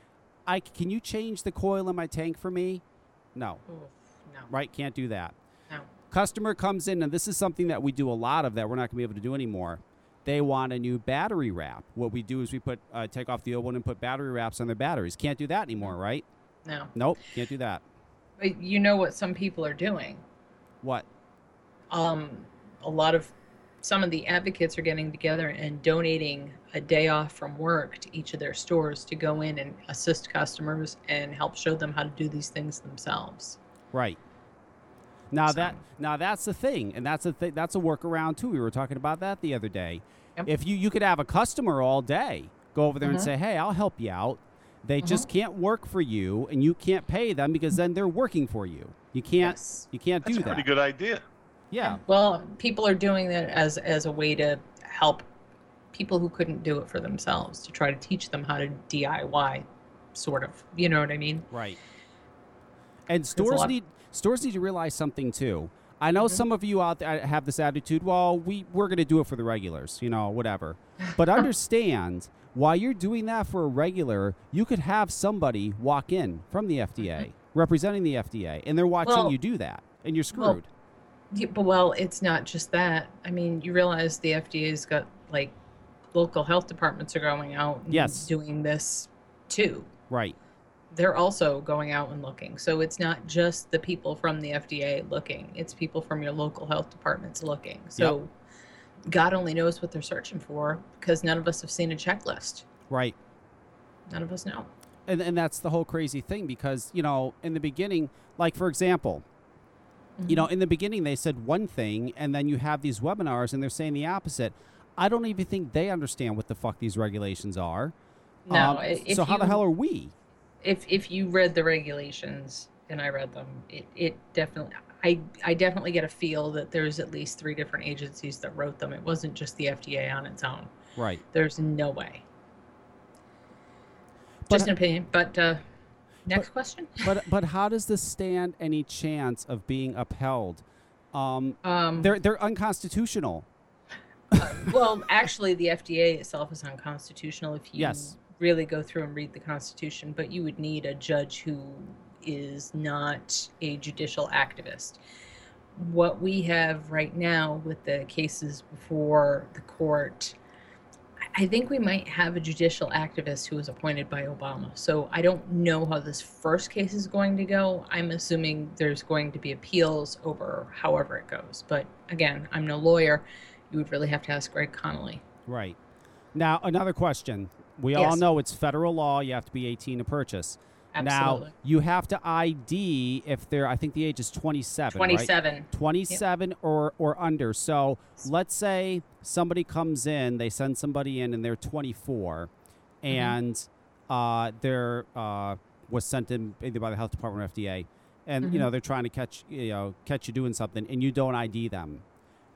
I can you change the coil in my tank for me?" No. Oof, no. Right? Can't do that. No. Customer comes in, and this is something that we do a lot of that we're not going to be able to do anymore. They want a new battery wrap. What we do is we put uh, take off the old one and put battery wraps on their batteries. Can't do that anymore, right? No. Nope, can't do that. But you know what some people are doing? What? um, a lot of some of the advocates are getting together and donating a day off from work to each of their stores to go in and assist customers and help show them how to do these things themselves. Right. Now So- that now that's the thing, and that's a th- that's a workaround too. We were talking about that the other day. Yep. If you you could have a customer all day go over there and Mhm. say, "Hey, I'll help you out." They uh-huh. just can't work for you, and you can't pay them because then they're working for you. You can't Yes. you can't do that. That's do a pretty that. good idea. Yeah. Well, people are doing that as as a way to help people who couldn't do it for themselves to try to teach them how to DIY, sort of. You know what I mean? Right. And stores lot- need stores need to realize something too. I know mm-hmm. some of you out there uh, have this attitude. Well, we we're going to do it for the regulars, you know, whatever. But understand, while you're doing that for a regular, you could have somebody walk in from the mm-hmm. FDA representing the FDA, and they're watching Well- you do that, and you're Well, screwed. Yeah, but well, it's not just that. I mean, you realize the FDA's got like local health departments are going out and Yes. doing this too. right. They're also going out and looking. So it's not just the people from the FDA looking, it's people from your local health departments looking. So God only knows what they're searching for because none of us have seen a checklist. Right. None of us know. And and that's the whole crazy thing because, you know, in the beginning, like for example, you know, in the beginning they said one thing and then you have these webinars and they're saying the opposite. I don't even think they understand what the fuck these regulations are. No, Um, so how the hell are we? if if you read the regulations and I read them, it, it definitely I I definitely get a feel that there's at least three different agencies that wrote them. It wasn't just the FDA on its own. Right. There's no way. But- just an opinion. But uh, next question. but but how does this stand any chance of being upheld? Um, Um, they're they're unconstitutional. well, actually, the FDA itself is unconstitutional if you Yes. really go through and read the Constitution. But you would need a judge who is not a judicial activist. What we have right now with the cases before the court, I- think we might have a judicial activist who was appointed by Obama. So I don't know how this first case is going to go. I'm assuming there's going to be appeals over however it goes. But again, I'm no lawyer. You would really have to ask Greg Conley. Right. Now another question. We all know it's federal law. You have to be 18 to purchase. Absolutely. Now you have to ID if they're. I think the age is 27. right? 27. 27 or or under. So let's say somebody comes in, they send somebody in, and they're 24, Mm-hmm. and uh, they're uh, was sent in either by the health department or FDA, and you know Mhm. they're trying to catch you know catch you doing something, and you don't ID them.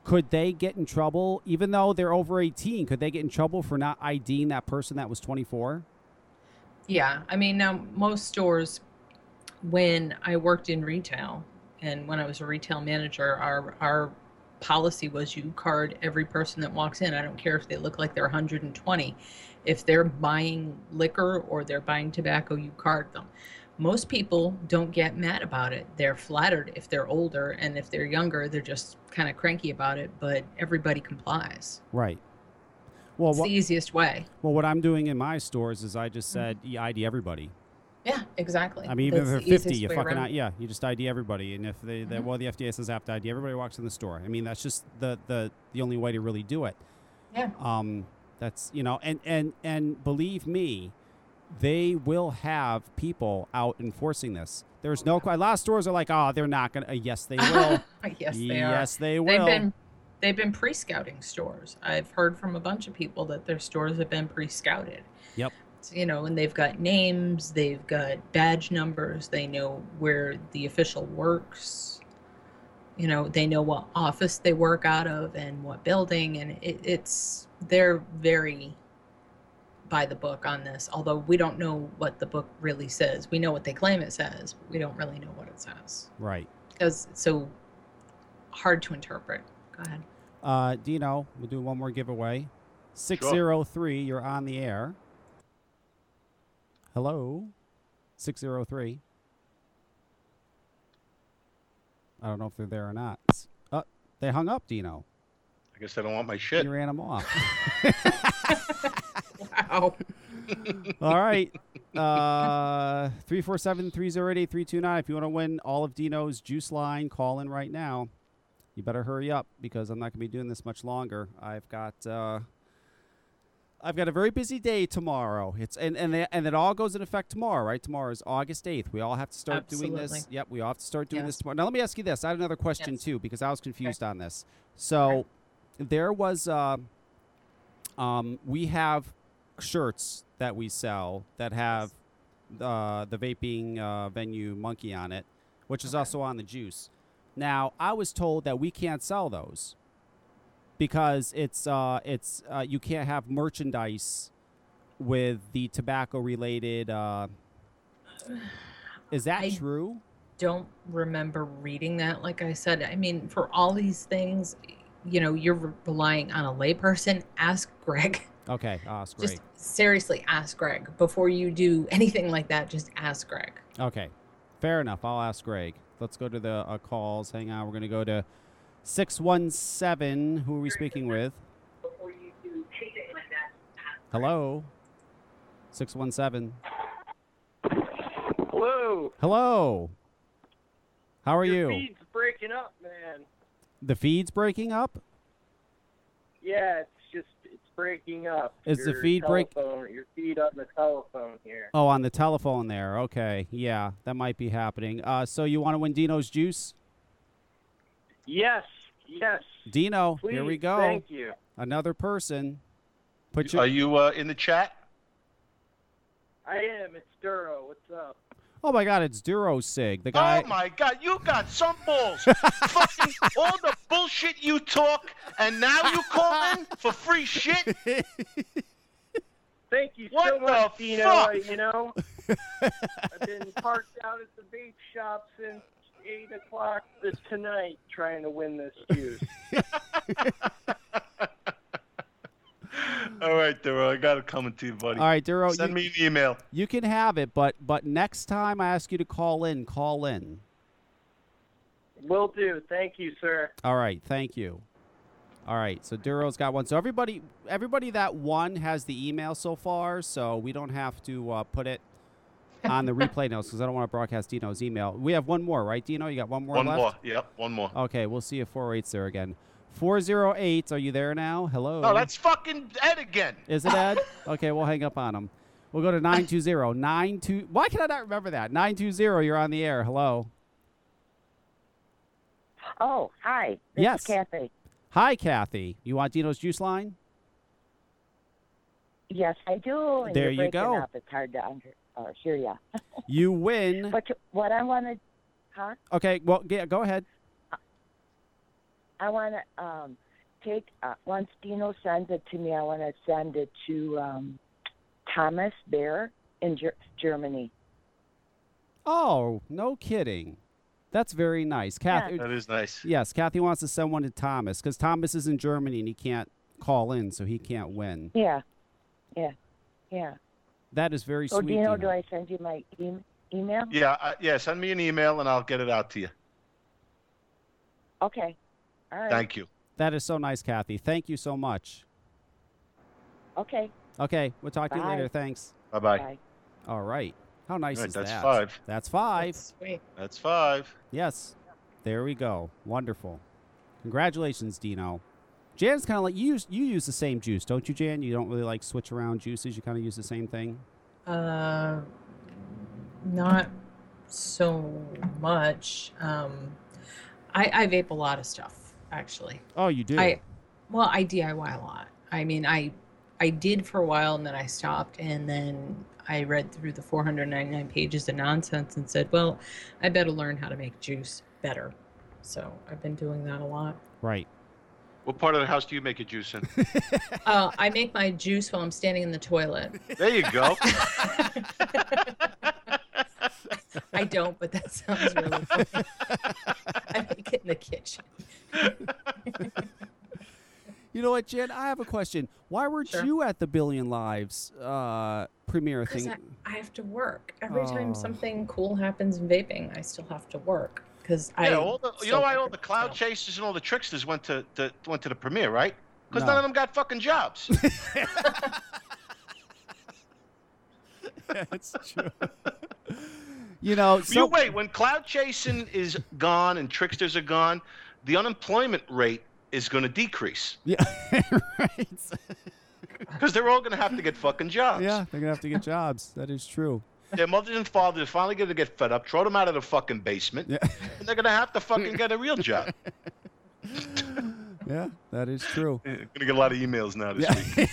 Could they get in trouble, even though they're over 18? Could they get in trouble for not IDing that person that was 24? Yeah, I mean, now most stores, when I worked in retail and when I was a retail manager, our our policy was you card every person that walks in. I don't care if they look like they're 120. If they're buying liquor or they're buying tobacco, you card them. Most people don't get mad about it. They're flattered if they're older, and if they're younger, they're just kind of cranky about it. But everybody complies. Right. Well, It's what, the easiest way. well, what I'm doing in my stores is I just said you ID everybody. Yeah, exactly. I mean, even That's if they're 50, you fucking. I- yeah, you just ID everybody. And if they, Mhm. well, the FDA says have to ID everybody walks in the store. I mean, that's just the the the only way to really do it. Yeah. Um, that's you know, and and and believe me, they will have people out enforcing this. There's no a lot of stores are like, oh, they're not gonna. Uh, yes, they will. yes, they are. yes, they will. They've been they've been pre-scouting stores. I've heard from a bunch of people that their stores have been pre-scouted. Yep. So, you know, and they've got names, they've got badge numbers, they know where the official works. You know, they know what office they work out of and what building, and it, it's they're very by the book on this. Although we don't know what the book really says, we know what they claim it says. But we don't really know what it says Right. because it's so hard to interpret. Go ahead. Uh, Dino, we'll do one more giveaway. Six zero three, you're on the air. Hello, six zero three. I don't know if they're there or not. S- Uh, they hung up, Dino. I guess I don't want my shit. You ran them off. wow. All right. Uh, 347-308-8329. If you want to win all of Dino's juice line, call in right now. You better hurry up because I'm not going to be doing this much longer. I've got uh, I've got a very busy day tomorrow. It's and and they, and it all goes in effect tomorrow, right? Tomorrow is August 8th. We all have to start doing this. Yep, we all have to start doing this tomorrow. Now let me ask you this. I had another question Yes. too because I was confused on this. So there was uh, um, we have shirts that we sell that have uh, the vaping uh, venue monkey on it, which is also on the juice. Now, I was told that we can't sell those because it's uh, it's uh, you can't have merchandise with the tobacco related. Uh, is that I- true? Don't remember reading that. Like I said, I mean, for all these things, you know, you're relying on a layperson. Ask Greg. Okay, that's great. Just seriously, ask Greg before you do anything like that. Just ask Greg. Okay, fair enough. I'll ask Greg. Let's go to the uh, calls. Hang on. We're going to go to 617. Who are we speaking with? Hello? 617. Hello. Hello. How are Your you? feed's breaking up, man. The feed's breaking up? Yeah, it's breaking up. Is the feed break- Your feed on the telephone here. Oh, on the telephone there. Okay. Yeah, that might be happening. Uh, so you want to win Dino's juice? Yes, yes. Dino, Please, here we go. Thank you. Another person. Put Are your. you uh, in the chat? I am. It's Duro. What's up? Oh my God! It's Duro Sig, the guy. Oh my God, you got some balls. Fucking all the bullshit you talk, and now you call in for free shit. Thank you What so much, Dino. fuck? Uh, You know, I've been parked out at the vape shop since eight o'clock this tonight, trying to win this juice. All right, Duro, I got it coming to you, buddy. All right, Duro. Send you, me an email. you can have it, but but next time I ask you to call in, call in. Will do. Thank you, sir. All right, thank you. All right, so Duro's got one. So everybody, everybody that won has the email so far, so we don't have to uh, put it on the replay notes because I don't want to broadcast Dino's email. We have one more, right, Dino? You got one more One left. more. Yep, one more. Okay, we'll see if 408's there again. 408, are you there now? Hello. Oh, that's fucking Ed again. Is it Ed? okay, we'll hang up on him. We'll go to 920. 92. Why can I not remember that? 920, you're on the air. Hello. Oh, hi. This Yes. is Kathy. Hi, Kathy. You want Dino's juice line? Yes, I do. And There you're you breaking go. Up. It's hard to under, uh, hear ya. You win. But what I want to, huh? Okay, well, yeah, go ahead. I want to um, take uh, once Dino sends it to me. I want to send it to um, Thomas Bear in Ger- Germany. Oh, no kidding. That's very nice, Kathy. Yeah. That is nice. Yes, Kathy wants to send one to Thomas because Thomas is in Germany and he can't call in, so he can't win. Yeah, yeah, yeah. That is very So, sweet. Dino, Dino. do I send you my e- email? Yeah, uh, yeah. Send me an email and I'll get it out to you. Okay. All right. Thank you. That is so nice, Kathy. Thank you so much. Okay. Okay, we'll talk to you later. Thanks. Bye bye. All right. How nice Right, is that's that? five. That's five. Sweet. That's five. Yes. There we go. Wonderful. Congratulations, Dino. Jan's kind of like you. Use, you use the same juice, don't you, Jan? You don't really like switch around juices. You kind of use the same thing. Uh, not so much. Um, I, I vape a lot of stuff, actually. Oh, you do. I, well, I DIY a lot. I mean, I, I did for a while, and then I stopped, and then I read through the 499 pages of nonsense and said, well, I better learn how to make juice better. So I've been doing that a lot. right. What part of the house do you make your juice in? Uh, I make my juice while I'm standing in the toilet. There you go. I don't, but that sounds really funny. I make it in the kitchen. You know what, Jen? I have a question. Why weren't Sure. you at the Billion Lives uh, premiere thing? I, I have to work. Every Oh. time something cool happens in vaping, I still have to work. Because I. all the, you know why all the cloud myself. chasers and all the tricksters went to, to went to the premiere, right? Because No. none of them got fucking jobs. That's true. You know, you wait when cloud chasing is gone and tricksters are gone, the unemployment rate is going to decrease yeah, right. because they're all going to have to get fucking jobs. Yeah, they're gonna have to get jobs. That is true. Their mothers and fathers are finally going to get fed up, throw them out of the fucking basement, Yeah. and they're going to have to fucking get a real job. Yeah, that is true. Going to get a lot of emails now this Yeah. week.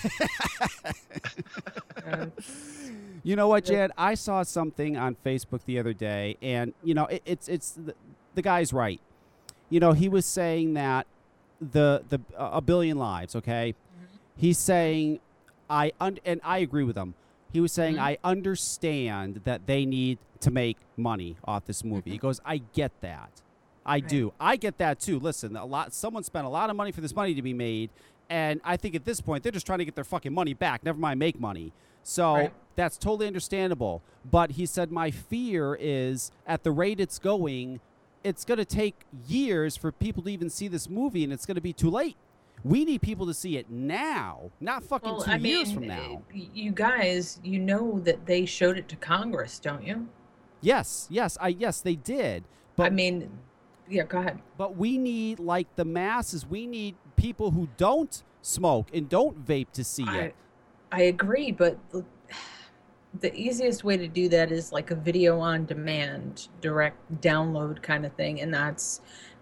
You know what, Jan? I saw something on Facebook the other day, and you know, it, it's it's the, the guy's right. You know, he was saying that the the a billion lives. Okay, mm-hmm. he's saying I un- and I agree with him. He was saying mm-hmm. I understand that they need to make money off this movie. He mm-hmm. goes, I get that. I do. I get that too. Listen, a lot. Someone spent a lot of money for this money to be made, and I think at this point they're just trying to get their fucking money back. Never mind make money. So Right. that's totally understandable. But he said my fear is at the rate it's going, it's going to take years for people to even see this movie, and it's going to be too late. We need people to see it now, not fucking well, two I years mean, from now. you guys, you know that they showed it to Congress, don't you? Yes, yes, I yes they did. But I mean, yeah, go ahead. But we need like the masses. We need people who don't smoke and don't vape to see I, it. I agree, but the, easiest way to do that is like a video on demand, direct download kind of thing, and that's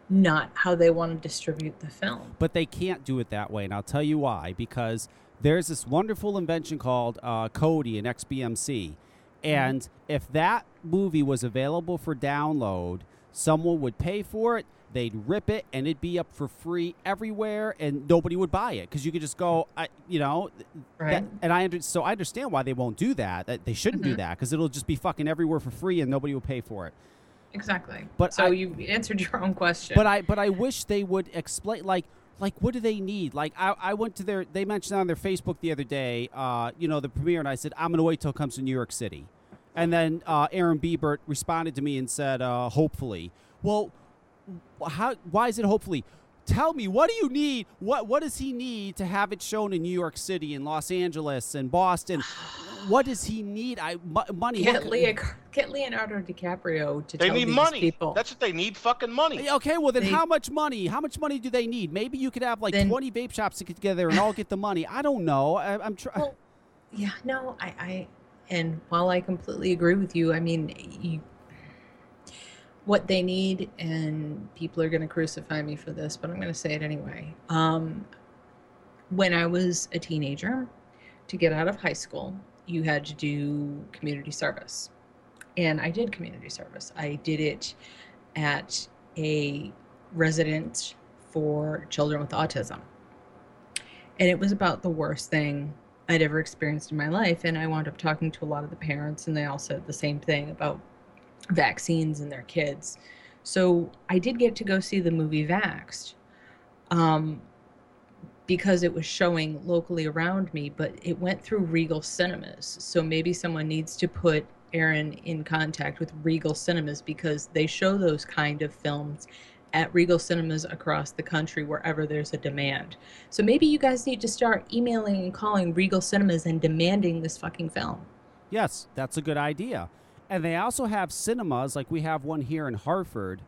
not how they want to distribute the film. But they can't do it that way, and I'll tell you why. Because there's this wonderful invention called uh, Kodi and XBMC, and if that movie was available for download, someone would pay for it. They'd rip it, and it'd be up for free everywhere, and nobody would buy it because you could just go, I, you know, th- that- Right. and I under, so I understand why they won't do that. That they shouldn't do Mhm. that because it'll just be fucking everywhere for free, and nobody will pay for it. Exactly. But so I- you answered your own question. But I but I wish they would explain like like what do they need? Like I, I went to their they mentioned on their Facebook the other day, uh, you know, the premiere and I said, I'm gonna wait till it comes to New York City. And then uh, Aaron Biebert responded to me and said, uh, hopefully. Well, how why is it hopefully? Tell me, what do you need? What what does he need to have it shown in New York City and Los Angeles and Boston? What does he need? I money. get, c- Leo, get Leonardo DiCaprio to They tell need these money. people. That's what they need. Fucking money. Okay, well then, They- how much money? How much money do they need? Maybe you could have like Then- twenty vape shops to get together and all get the money. I don't know. I, I'm trying. Well, yeah, no, I, I, and while I completely agree with you, I mean, you, what they need, and people are going to crucify me for this, but I'm going to say it anyway. Um, when I was a teenager, to get out of high school, you had to do community service. And I did community service. I did it at a residence for children with autism. And it was about the worst thing I'd ever experienced in my life. And I wound up talking to a lot of the parents, and they all said the same thing about vaccines and their kids. So I did get to go see the movie Vaxxed um, because it was showing locally around me, but it went through Regal Cinemas. So maybe someone needs to put Aaron in contact with Regal Cinemas because they show those kind of films at Regal Cinemas across the country wherever there's a demand. So maybe you guys need to start emailing and calling Regal Cinemas and demanding this fucking film. Yes, that's a good idea. And they also have cinemas, like we have one here in Hartford,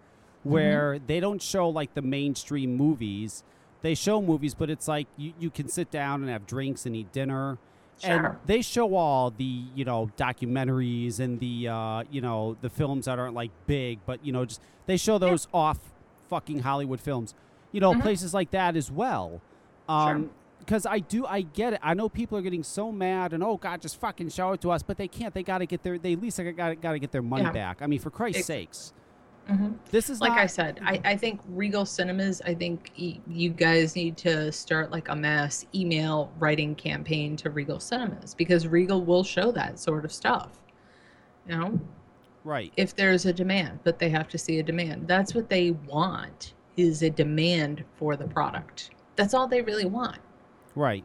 where they don't show like the mainstream movies. They show movies, but it's like you, you can sit down and have drinks and eat dinner. And they show all the, you know, documentaries and the, uh, you know, the films that aren't like big, but, you know, just they show those off fucking Hollywood films. You know, Mhm. places like that as well. Um, because I do, I get it. I know people are getting so mad and oh god, just fucking show it to us, but they can't. They got to get their. They at least got got to get their money Yeah. back. I mean, for Christ's Ex- sakes, hmm this is like not, I said, I, I think Regal Cinemas, I think y- you guys need to start like a mass email writing campaign to Regal Cinemas because Regal will show that sort of stuff. You know, right. if there's a demand, but they have to see a demand. That's what they want is a demand for the product. That's all they really want. Right.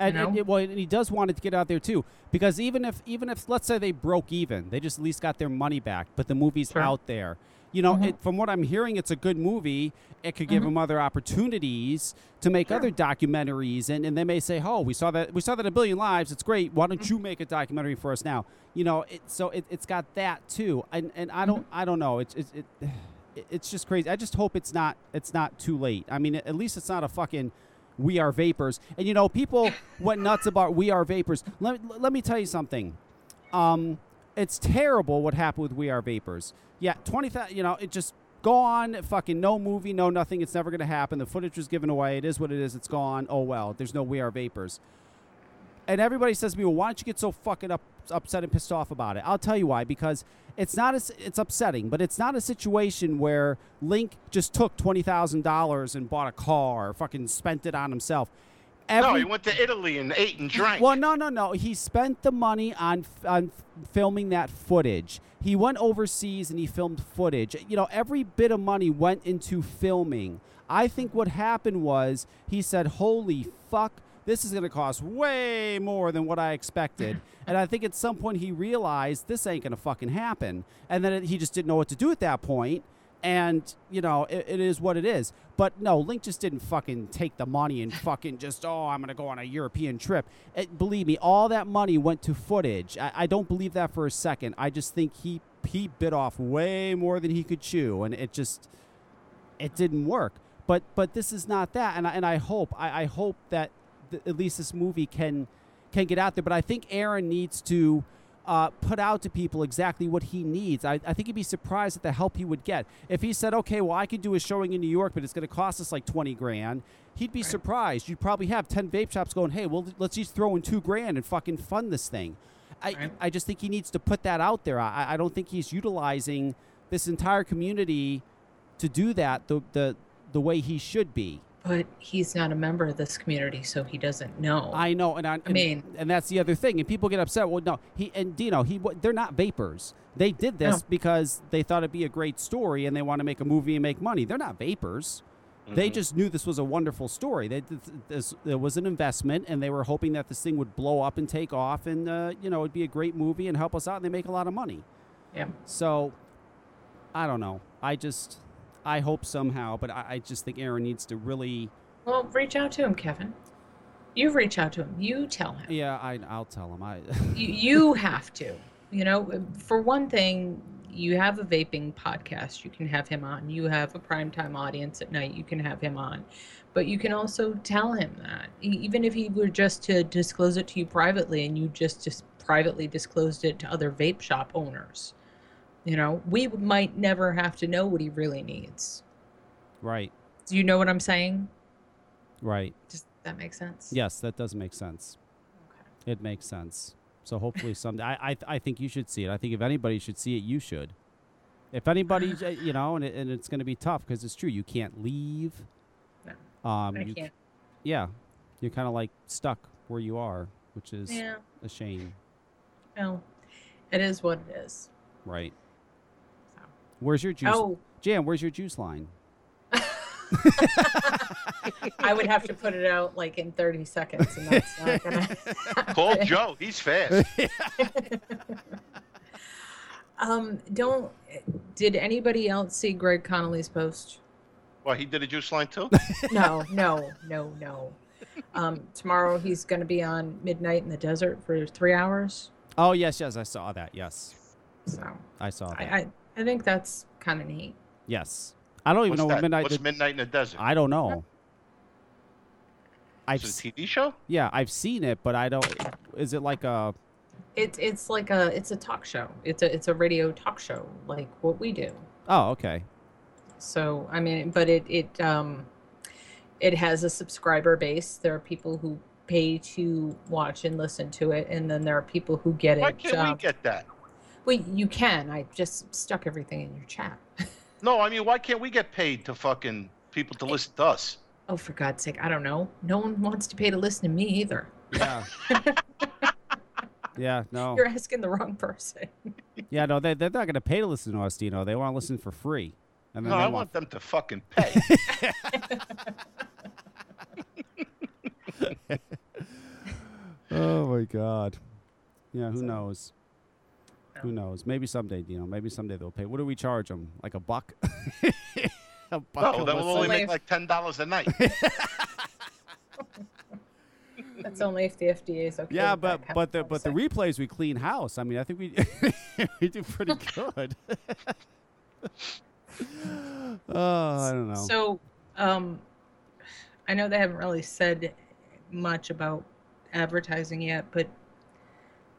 And, and know? it- well, and he does want it to get out there too, because even if even if let's say they broke even, they just at least got their money back, but the movie's Sure. out there. You know, Mhm. it, from what I'm hearing, it's a good movie. It could give Mhm. them other opportunities to make other documentaries, and, and they may say, "Oh, we saw that we saw that a billion lives. It's great. Why don't you make a documentary for us now?" You know, it, so it, it's got that too, and and I don't I don't know. It's it's it, it- it's just crazy. I just hope it's not it's not too late. I mean, at least it's not a fucking we are vapers. And you know, people went nuts about we are vapers. Let, let me tell you something. Um, it's terrible what happened with We Are Vapers. Yeah, twenty thousand. You know, it just gone. Fucking no movie, no nothing. It's never gonna happen. The footage was given away. It is what it is. It's gone. Oh well. There's no We Are Vapers. And everybody says to me, "Well, why don't you get so fucking up, upset and pissed off about it?" I'll tell you why. Because it's not. A, it's upsetting, but it's not a situation where Link just took twenty thousand dollars and bought a car, or fucking spent it on himself. no, he went to Italy and ate and drank. well, no, no, no. He spent the money on on filming that footage. He went overseas and he filmed footage. You know, every bit of money went into filming. I think what happened was he said, "Holy fuck, this is going to cost way more than what I expected." and I think at some point he realized this ain't going to fucking happen. And then it, he just didn't know what to do at that point. And you know it, it is what it is. But no link just didn't fucking take the money and fucking just oh i'm gonna go on a european trip. It, believe me all that money went to footage. I, I don't believe that for a second. I just think he he bit off way more than he could chew. And it just it didn't work. But but this is not that. And i, and I hope I, I hope that th- at least this movie can can get out there but i think aaron needs to uh, put out to people exactly what he needs. I, I think he'd be surprised at the help he would get. If he said, okay, well, I could do a showing in New York, but it's going to cost us like 20 grand, he'd be surprised. You'd probably have 10 vape shops going, hey, well, let's just throw in two grand and fucking fund this thing. I, I just think he needs to put that out there. I, I don't think he's utilizing this entire community to do that the, the, the way he should be. But he's not a member of this community, so he doesn't know. I know, and I, and, mean- and that's the other thing. And people get upset. Well, no, he and Dino, he, they're not vapers. They did this No. because they thought it'd be a great story and they want to make a movie and make money. They're not vapers. They Mhm. just knew this was a wonderful story. They, th- this, it was an investment, and they were hoping that this thing would blow up and take off, and uh, you know, it'd be a great movie and help us out, and they make a lot of money. Yeah. So, I don't know. I just, I hope somehow, but I, I just think Aaron needs to really. Well, reach out to him, Kevin. You reach out to him. You tell him. Yeah, I, I'll tell him. I. you, you have to. You know, for one thing, you have a vaping podcast. You can have him on. You have a primetime audience at night. You can have him on. But you can also tell him that. Even if he were just to disclose it to you privately and you just, just privately disclosed it to other vape shop owners. You know, we might never have to know what he really needs. right. Do you know what I'm saying? Right. Does that make sense? Yes, that does make sense. Okay. It makes sense. So hopefully someday, I, I, I think you should see it. I think if anybody should see it, you should. If anybody, you know, and, it, and it's going to be tough because it's true. You can't leave. No, Um, I you- can't. Yeah, you're kind of like stuck where you are, which is Yeah. a shame. No, it is what it is. Right. Where's your juice? Oh. Jan, where's your juice line? I would have to put it out like in 30 seconds, and that's not gonna. Call Joe. He's fast. Um, don't. Did anybody else see Greg Conley's post? Well, he did a juice line too. No, no, no, no. Um, tomorrow he's going to be on Midnight in the Desert for three hours. Oh yes, yes, I saw that. Yes, So I saw that. I, I, I think that's kind of neat. yes, I don't even What's know what that? midnight. What's the- Midnight in the Desert? I don't know. I've It's s- a TV show. yeah, I've seen it, but I don't. Is it like a? It's it's like a it's a talk show. It's a it's a radio talk show like what we do. Oh, okay. So I mean, but it it um, it has a subscriber base. There are people who pay to watch and listen to it, and then there are people who get Why it. can't um, we get that? Well, you can. I just stuck everything in your chat. No, I mean, why can't we get paid to fucking people to listen to us? Oh, for God's sake, I don't know. No one wants to pay to listen to me either. Yeah. yeah. No. You're asking the wrong person. Yeah. No. They they're not gonna pay to listen to us, Dino. They want to listen for free. And then No, they I want want them to fucking pay. Oh my God. Yeah, who knows? Who knows? Maybe someday, Dino. Maybe someday they'll pay. What do we charge them? Like a buck? a buck. no, a that will only make like ten dollars a night. That's only if the FDA is okay. yeah, but but the but the replays we clean house. I mean, I think we we do pretty good. oh, I don't know. So, um, I know they haven't really said much about advertising yet, but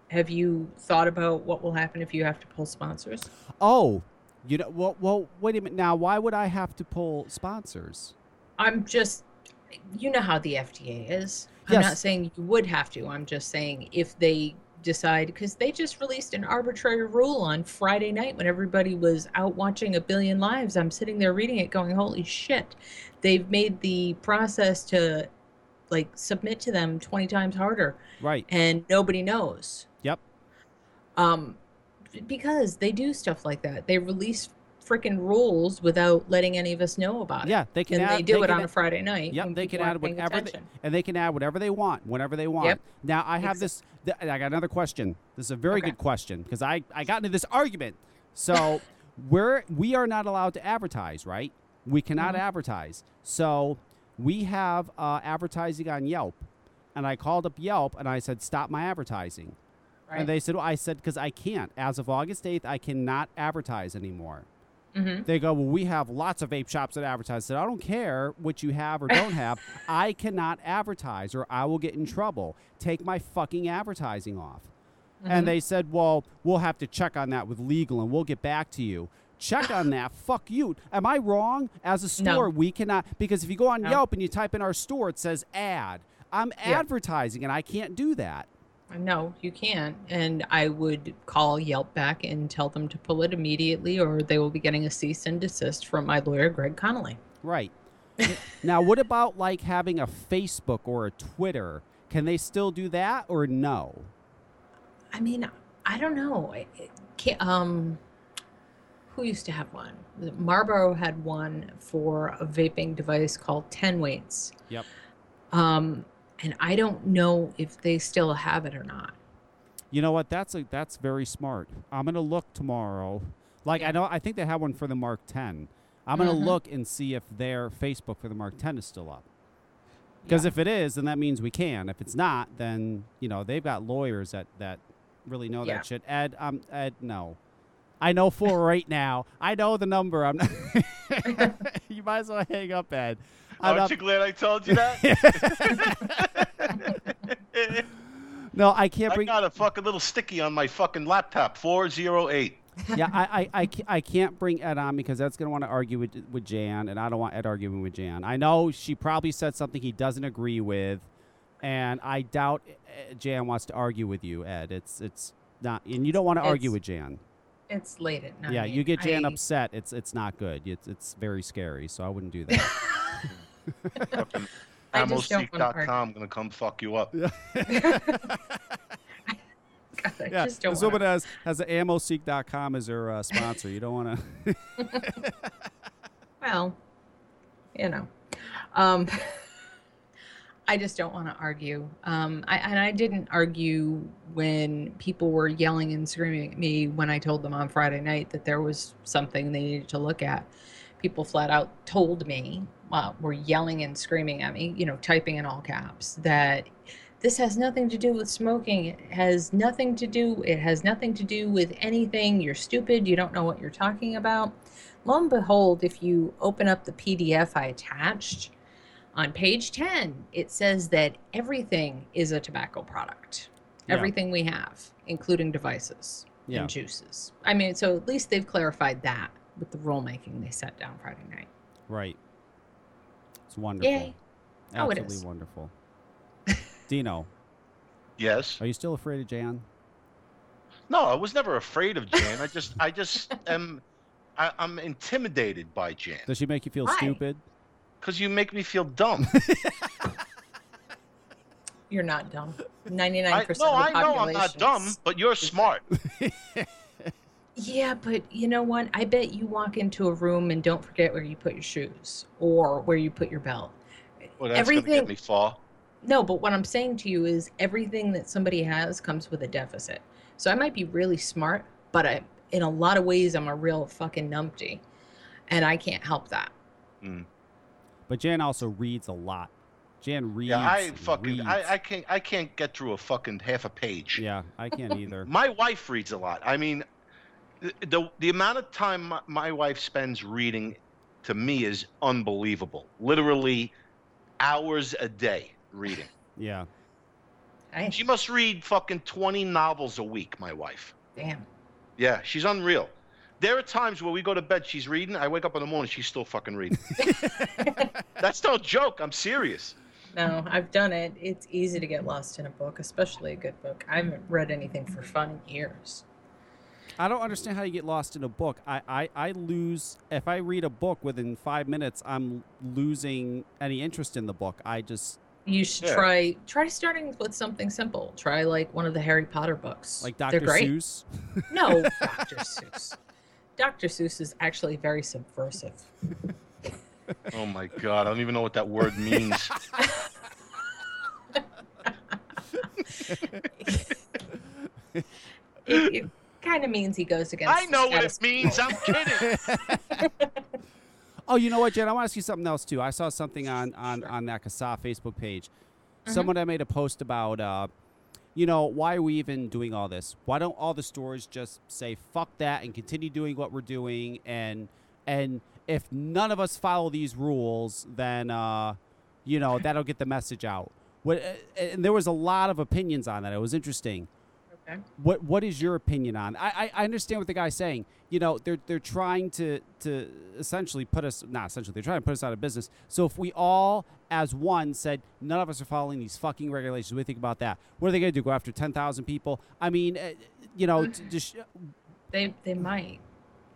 have you thought about what will happen if you have to pull sponsors? oh, you know, well, well, wait a minute. Now, why would I have to pull sponsors? I'm just, you know how the FDA is. I'm Yes. not saying you would have to. I'm just saying if they decide, because they just released an arbitrary rule on Friday night when everybody was out watching A Billion Lives. I'm sitting there reading it going, holy shit. They've made the process to like submit to them 20 times harder Right. and nobody knows. Yep. Um, because they do stuff like that. They release freaking rules without letting any of us know about it. Yeah, they can and add, they do it can on add- a Friday night. Yep, they can add whatever, they, and they can add whatever they want whenever they want. Yep. Now I have this. th- I got another question. This is a very good question because I I got into this argument. So we're we are not allowed to advertise, right? We cannot Mhm. advertise. So we have uh, advertising on Yelp, and I called up Yelp and I said stop my advertising, Right. and they said well, I said because I can't as of August eighth I cannot advertise anymore. Mhm. They go, well, we have lots of vape shops that advertise. I said, I don't care what you have or don't have. I cannot advertise or I will get in trouble. Take my fucking advertising off. Mhm. And they said, well, we'll have to check on that with legal and we'll get back to you. Check on that. Fuck you. Am I wrong? As a No. store, we cannot, because if you go on No. Yelp and you type in our store, it says ad. I'm Yeah. advertising and I can't do that. No, you can't. And I would call Yelp back and tell them to pull it immediately, or they will be getting a cease and desist from my lawyer, Greg Conley. Right. now, what about like having a Facebook or a Twitter? Can they still do that or no? I mean, I don't know. It- um, who used to have one? Marlboro had one for a vaping device called Ten Weights. Yep. Um, and I don't know if they still have it or not. You know what? That's a that's very smart. I'm gonna look tomorrow. Like I know I think they have one for the Mark 10. I'm gonna Mhm. look and see if their Facebook for the Mark 10 is still up. Because if it is, then that means we can. If it's not, then you know they've got lawyers that that really know Yeah. that shit. Ed, um, Ed, no. I know for right now. I know the number. I'm. Not you might as well hang up, Ed. I'm Aren't not- you glad I told you that? no, I can't bring. I got a fucking little sticky on my fucking laptop. Four zero eight. yeah, I, I, I, I can't bring Ed on because Ed's going to want to argue with, with Jan, and I don't want Ed arguing with Jan. I know she probably said something he doesn't agree with, and I doubt uh, Jan wants to argue with you, Ed. It's it's not, and you don't want to argue with Jan. It's late at night. yeah, you get Jan I- upset. It's it's not good. It's it's very scary. So I wouldn't do that. I just don't AmmoSeek.com gonna come fuck you up. God I yeah, just don't this wanna- has has an ammoseek.com as her uh, sponsor. You don't want to. Well, you know, um, I just don't want to argue. Um, I, and I didn't argue when people were yelling and screaming at me when I told them on Friday night that there was something they needed to look at. People flat out told me, well, were yelling and screaming at me, you know, typing in all caps, that this has nothing to do with smoking. It has nothing to do. It has nothing to do with anything. You're stupid. You don't know what you're talking about. Lo and behold, if you open up the PDF I attached, on page 10, it says that everything is a tobacco product. Yeah. Everything we have, including devices Yeah. and juices. I mean, so at least they've clarified that with the rulemaking they set down Friday night. Right. It's wonderful. Yay. Oh, it Absolutely is. wonderful. Dino, Yes. are you still afraid of Jan? No, I was never afraid of Jan. I just, I just am, I, I'm intimidated by Jan Does she make you feel Why? stupid? Because you make me feel dumb. You're not dumb. 99% I, of the no, I know I'm not dumb, but you're smart. Yeah, but you know what? I bet you walk into a room and don't forget where you put your shoes or where you put your belt. Well, that's Everything- gonna get me far. No, but what I'm saying to you is everything that somebody has comes with a deficit. So I might be really smart, but I, in a lot of ways, I'm a real fucking numpty, and I can't help that. Hmm. But Jan also reads a lot. Jan reads. Yeah, I fucking, reads. I, I can't, I can't get through a fucking half a page. Yeah, I can't either. My wife reads a lot. I mean, the the, the amount of time my, my wife spends reading to me is unbelievable. Literally hours a day reading. Yeah. Hey, She must read fucking 20 novels a week, my wife. damn. Yeah, she's unreal. There are times where we go to bed, she's reading. I wake up in the morning, she's still fucking reading. That's no joke. I'm serious. No, I've done it. It's easy to get lost in a book, especially a good book. I haven't read anything for fun in years. I don't understand how you get lost in a book. I, I, I lose if I read a book within five minutes. I'm losing any interest in the book. I just You should Yeah. try try starting with something simple. Try like one of the Harry Potter books. like They're Dr. great. Seuss. No, Dr. Seuss. Dr. Seuss is actually very subversive. Oh my god, I don't even know what that word means. It, it kind of means he goes against. I know what status it means. I'm kidding. Oh, you know what, Jen? I want to ask you something else too. I saw something on on on that CASAA Facebook page. Someone had made a post about, uh, you know, why are we even doing all this? Why don't all the stores just say fuck that and continue doing what we're doing? And and if none of us follow these rules, then uh, you know that'll get the message out. What? And there was a lot of opinions on that. It was interesting. Okay. What What is your opinion on? I, I I understand what the guy's saying. You know, they're they're trying to to essentially put us not essentially they're trying to put us out of business. So if we all as one said none of us are following these fucking regulations, what do you think about that? What are they gonna do? Go after ten thousand people? I mean, uh, you know, t- just They they might.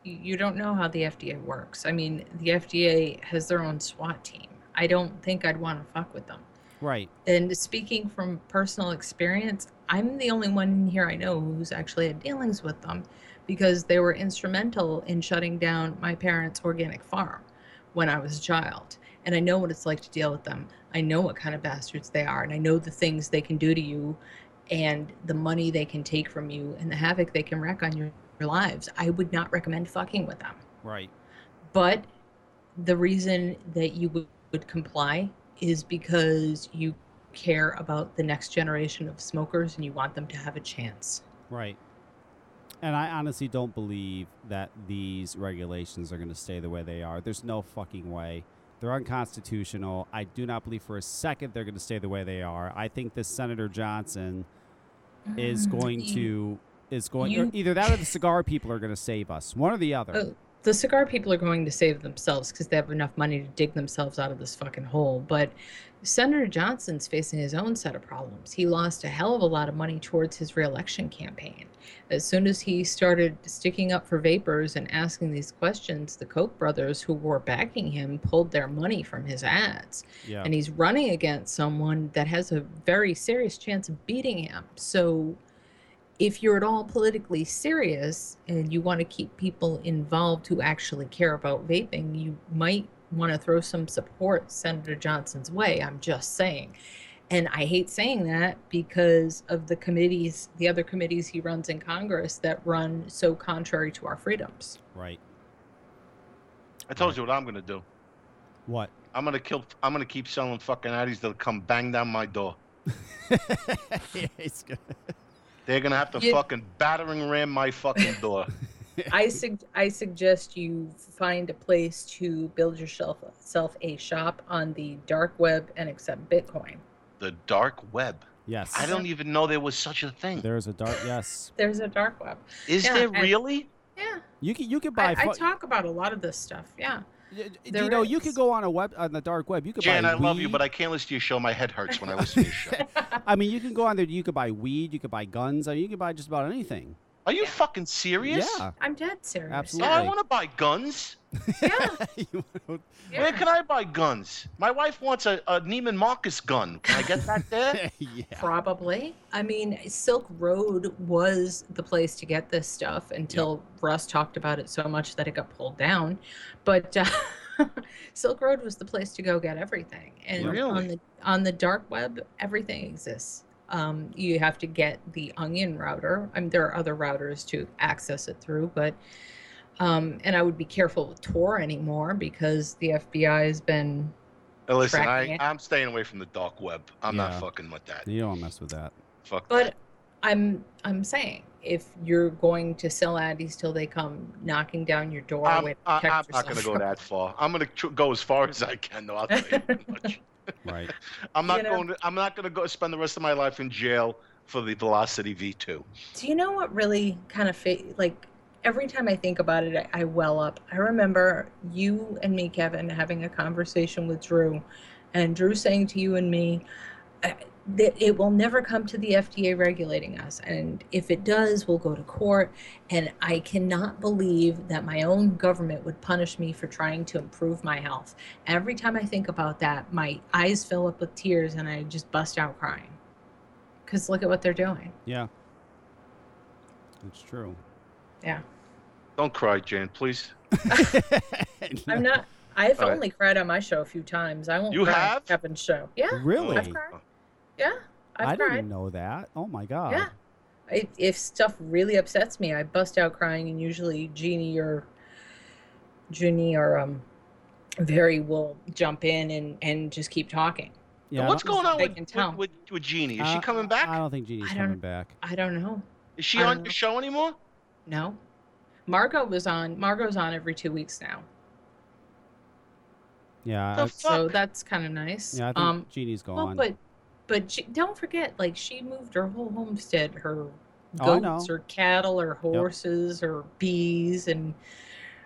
You don't know how the FDA works. I mean, the FDA has their own SWAT team. I don't think I'd want to fuck with them. right. And speaking from personal experience, I'm the only one here I know who's actually had dealings with them because they were instrumental in shutting down my parents' organic farm when I was a child. And I know what it's like to deal with them. I know what kind of bastards they are, and I know the things they can do to you and the money they can take from you and the havoc they can wreak on your, your lives. I would not recommend fucking with them. Right. But the reason that you would, would comply is because you care about the next generation of smokers and you want them to have a chance. Right. And I honestly don't believe that these regulations are going to stay the way they are. There's no fucking way. They're unconstitutional. I do not believe for a second they're going to stay the way they are. I think this Senator Johnson is Mm, going you- to is going you- either that or the cigar people are going to save us. One or the other. Oh, the cigar people are going to save themselves because they have enough money to dig themselves out of this fucking hole. But Senator Johnson's facing his own set of problems. He lost a hell of a lot of money towards his reelection campaign. As soon as he started sticking up for vapers and asking these questions, the Koch brothers, who were backing him, pulled their money from his ads. Yeah. And he's running against someone that has a very serious chance of beating him. So if you're at all politically serious and you want to keep people involved who actually care about vaping, you might want to throw some support Senator Johnson's way. I'm just saying. And I hate saying that because of the committees, the other committees he runs in Congress that run so contrary to our freedoms. Right. I told you what I'm gonna do. What? I'm gonna kill. I'm gonna keep selling fucking addies that'll come bang down my door. yeah, he's good. They're gonna have to You- fucking battering ram my fucking door. I sug- I suggest you find a place to build yourself self a shop on the dark web and accept Bitcoin. the dark web. Yes. I don't even know there was such a thing. There's a dark. Yes. There's a dark web. Is Yeah, there and- really? Yeah. You can you can I, buy. I fu- talk about a lot of this stuff. Yeah. There you know, you could go on a web on the dark web. You could Jan, buy I love you, but I can't listen to your show. My head hurts when I listen to your show. I mean, you can go on there. You could buy weed. You could buy guns. I mean, you can buy just about anything. Are you fucking serious? Yeah. I'm dead serious. Oh, I want to buy guns. Yeah. Where can I buy guns? My wife wants a, a Neiman Marcus gun. Can I get that there? yeah. Probably. I mean, Silk Road was the place to get this stuff until Russ talked about it so much that it got pulled down. But uh, Silk Road was the place to go get everything. And Really? on the on the dark web, everything exists. Um, you have to get the Onion router. I mean, there are other routers to access it through, but um, and I would be careful with Tor anymore because the FBI has been Now, listen, Tracking I, it. I'm staying away from the dark web. I'm Yeah. not fucking with that. You don't mess with that. Fuck But I'm I'm saying if you're going to sell addies till they come knocking down your door, I'm, way I, I'm not going to go that far. I'm going to tr- go as far as I can, though. I'll tell you much. Right. I'm not You know- going. To, I'm not going to go spend the rest of my life in jail for the Velocity V2. Do you know what really kind of fa- like every time I think about it, I, I well up. I remember you and me, Kevin, having a conversation with Drew, and Drew saying to you and me uh, that it will never come to the FDA regulating us, and if it does, we'll go to court. And I cannot believe that my own government would punish me for trying to improve my health. Every time I think about that, my eyes fill up with tears, and I just bust out crying. Because look at what they're doing. Yeah. It's true. Yeah. Don't cry, Jan, please. I'm not. I've All right. only cried on my show a few times. I won't. You cry on have? Kevin's show. Yeah. Really? I've cried. Yeah. I've I cried. didn't know that. Oh my god. Yeah. I, if stuff really upsets me, I bust out crying, and usually Jeannie or Jeannie or um, Very will jump in and and just keep talking. Yeah. What's going on with, with, with, with Jeannie? Is she Uh, coming back? I don't think Jeannie's coming back. I don't know. Is she on don't your show anymore? No. Margot was on. Margot's on every two weeks now, Yeah. The I, so that's kind of nice. yeah. I think um, Jeannie's Well, gone. but but she, don't forget, like she moved her whole homestead, her Oh, goats know. or cattle or horses or bees, and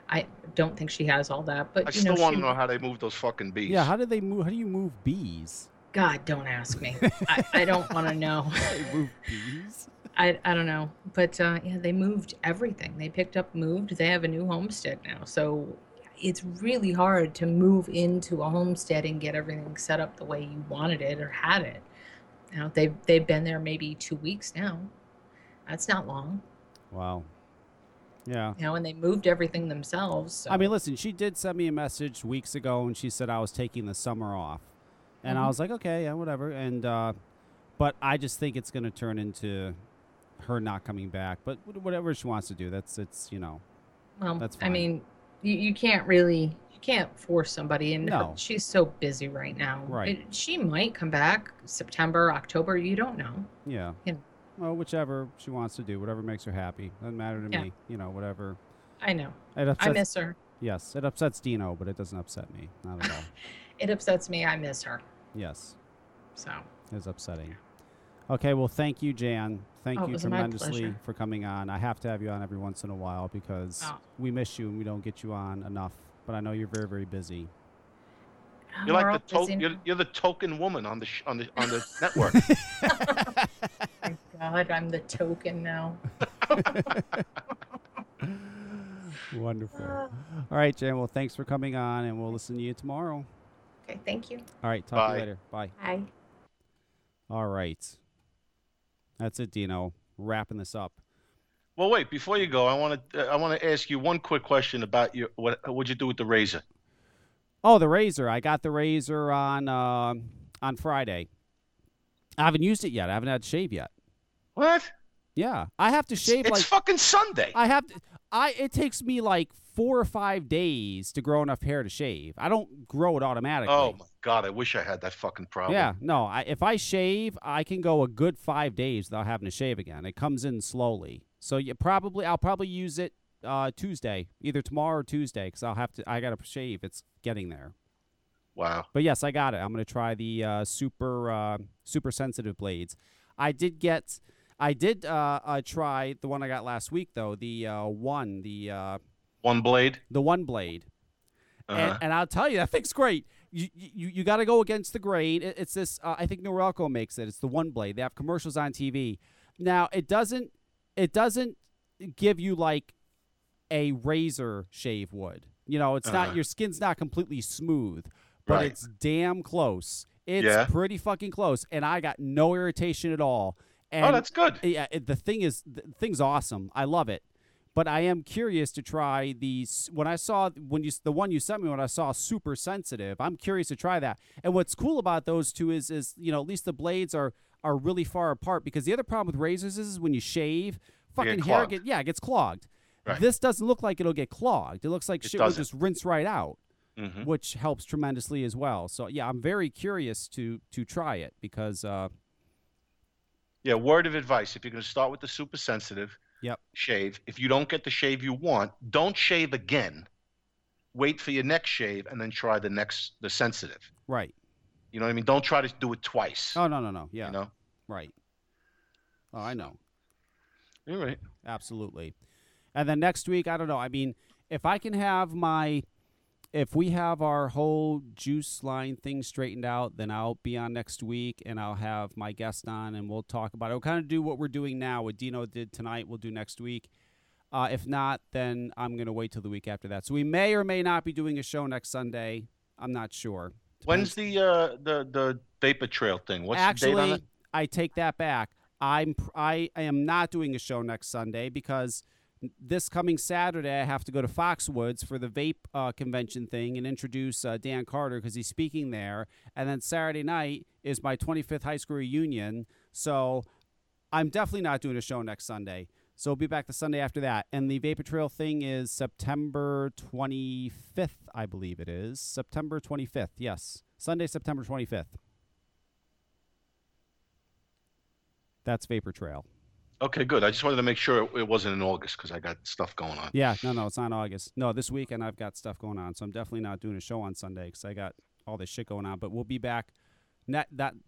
I don't think she has all that. But I you still know, want she, to know how they move those fucking bees. yeah. How do they move? How do you move bees? God, don't ask me. I, I don't want to know. They move bees. I, I don't know, but uh, yeah, they moved everything. They picked up, moved. They have a new homestead now, so it's really hard to move into a homestead and get everything set up the way you wanted it or had it. You know, they've they've been there maybe two weeks now. That's not long. Wow. Yeah. You know, and they moved everything themselves. So. I mean, listen, she did send me a message weeks ago, and she said I was taking the summer off, and I Mhm. was like, okay, yeah, whatever. And uh, but I just think it's going to turn into her not coming back. But whatever she wants to do, that's it's you know, well, that's I mean, you, you can't really you can't force somebody, and her- No. she's so busy right now. Right. It- she might come back September, October. You don't know. yeah. You know. Well, whichever she wants to do, whatever makes her happy, doesn't matter to Yeah. me. You know, whatever. I know. It I miss her. Yes, it upsets Dino, but it doesn't upset me. Not at all. It upsets me. I miss her. yes, So it's upsetting. Okay, well, thank you, Jan. Thank Oh, you tremendously for coming on. I have to have you on every once in a while because Oh. we miss you and we don't get you on enough. But I know you're very, very busy. You're We're like the to- you're, you're the token woman on the sh- on the on the network. Thank God, I'm the token now. Wonderful. All right, Jan. Well, thanks for coming on, and we'll listen to you tomorrow. Okay, thank you. All right, talk to you later. Bye. Bye. All right. That's it, Dino. wrapping this up. Well, wait. Before you go, I want to I want to ask you one quick question about your what what'd you do with the razor? Oh, the razor. I got the razor on uh, on Friday. I haven't used it yet. I haven't had to shave yet. What? Yeah, I have to shave it's like fucking Sunday. I have to. I it takes me like four or five days to grow enough hair to shave. I don't grow it automatically. Oh my god, I wish I had that fucking problem. Yeah, no. I, if I shave, I can go a good five days without having to shave again. It comes in slowly, so you probably I'll probably use it uh, Tuesday, either tomorrow or Tuesday, because I'll have to. I gotta shave. It's getting there. Wow. But yes, I got it. I'm gonna try the uh, super uh, super sensitive blades. I did get. I did uh, uh, try the one I got last week though. The uh, one, the uh, One blade. the one blade. Uh-huh. And, and I'll tell you, that thing's great. You you, you got to go against the grain. It, it's this. Uh, I think Norelco makes it. It's the one blade. They have commercials on TV. Now it doesn't. It doesn't give you like a razor shave would. You know, it's Uh-huh. not your skin's not completely smooth, but Right. it's damn close. It's Yeah. pretty fucking close, and I got no irritation at all. And Oh, that's good. Yeah, it, the thing is, the thing's awesome. I love it, but I am curious to try these. When I saw when you the one you sent me when I saw super sensitive, I'm curious to try that. And what's cool about those two is is you know at least the blades are are really far apart because the other problem with razors is, is when you shave, fucking hair get yeah it gets clogged. Right. This doesn't look like it'll get clogged. It looks like It shit will doesn't. just rinse right out, Mhm. which helps tremendously as well. So yeah, I'm very curious to to try it because uh, Yeah, word of advice: if you're going to start with the super sensitive, Yep. shave. If you don't get the shave you want, don't shave again. Wait for your next shave and then try the next the sensitive. right. You know what I mean? Don't try to do it twice. Oh no no no yeah You know. right. Oh, I know. All right. Absolutely. And then next week, I don't know. I mean, if I can have my, if we have our whole juice line thing straightened out, then I'll be on next week and I'll have my guest on and we'll talk about it. We'll kind of do what we're doing now. What Dino did tonight, we'll do next week. Uh, if not, then I'm going to wait till the week after that. So we may or may not be doing a show next Sunday. I'm not sure. When's the uh the the vapor trail thing? What's the date on Actually? I take that back. I'm I, I am not doing a show next Sunday because this coming Saturday I have to go to Foxwoods for the vape uh, convention thing and introduce uh, Dan Carter because he's speaking there. And then Saturday night is my 25th high school reunion, so I'm definitely not doing a show next Sunday. So we'll be back the Sunday after that. And the Vapor Trail thing is September 25th, I believe it is. September 25th, yes. Sunday, September 25th. That's Vapor Trail. Okay, good. I just wanted to make sure it, wasn't in August because I got stuff going on. Yeah, no, no, it's not August. No, this weekend I've got stuff going on, so I'm definitely not doing a show on Sunday because I got all this shit going on. But we'll be back,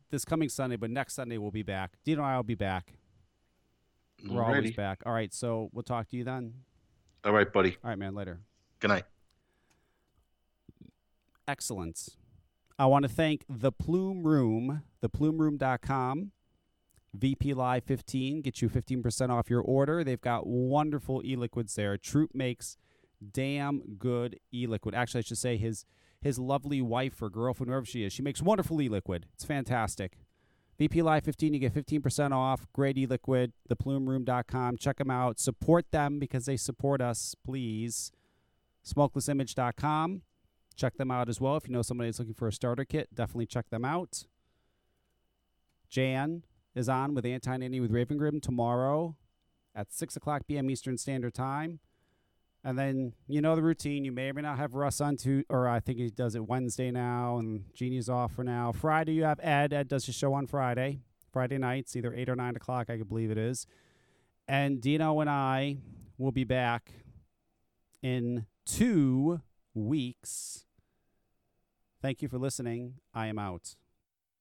this coming Sunday, but next Sunday we'll be back. Dino and I will be back. We're always back. All right, so we'll talk to you then. All right, buddy. All right, man. Later. Good night. excellence. I want to thank the Plume Room, theplumeroom.com. VP Live 15 get you 15% off your order. They've got wonderful e-liquids there. Troop makes damn good e-liquid. Actually, I should say his his lovely wife or girlfriend, whoever she is, she makes wonderful e-liquid. It's fantastic. VP Live 15, you get 15% off. Great e-liquid, theplumeroom.com. Check them out. Support them because they support us, please. Smokelessimage.com. Check them out as well. If you know somebody that's looking for a starter kit, definitely check them out. Jan is on with Anti Nanny with Raven Grim tomorrow at 6 o'clock p.m. Eastern Standard Time. And then you know the routine. You may or may not have Russ on to, or I think he does it Wednesday now, and Jeannie's off for now. Friday you have Ed. Ed does his show on Friday, Friday nights, either eight or nine o'clock, I believe it is. And Dino and I will be back in two weeks. Thank you for listening. I am out.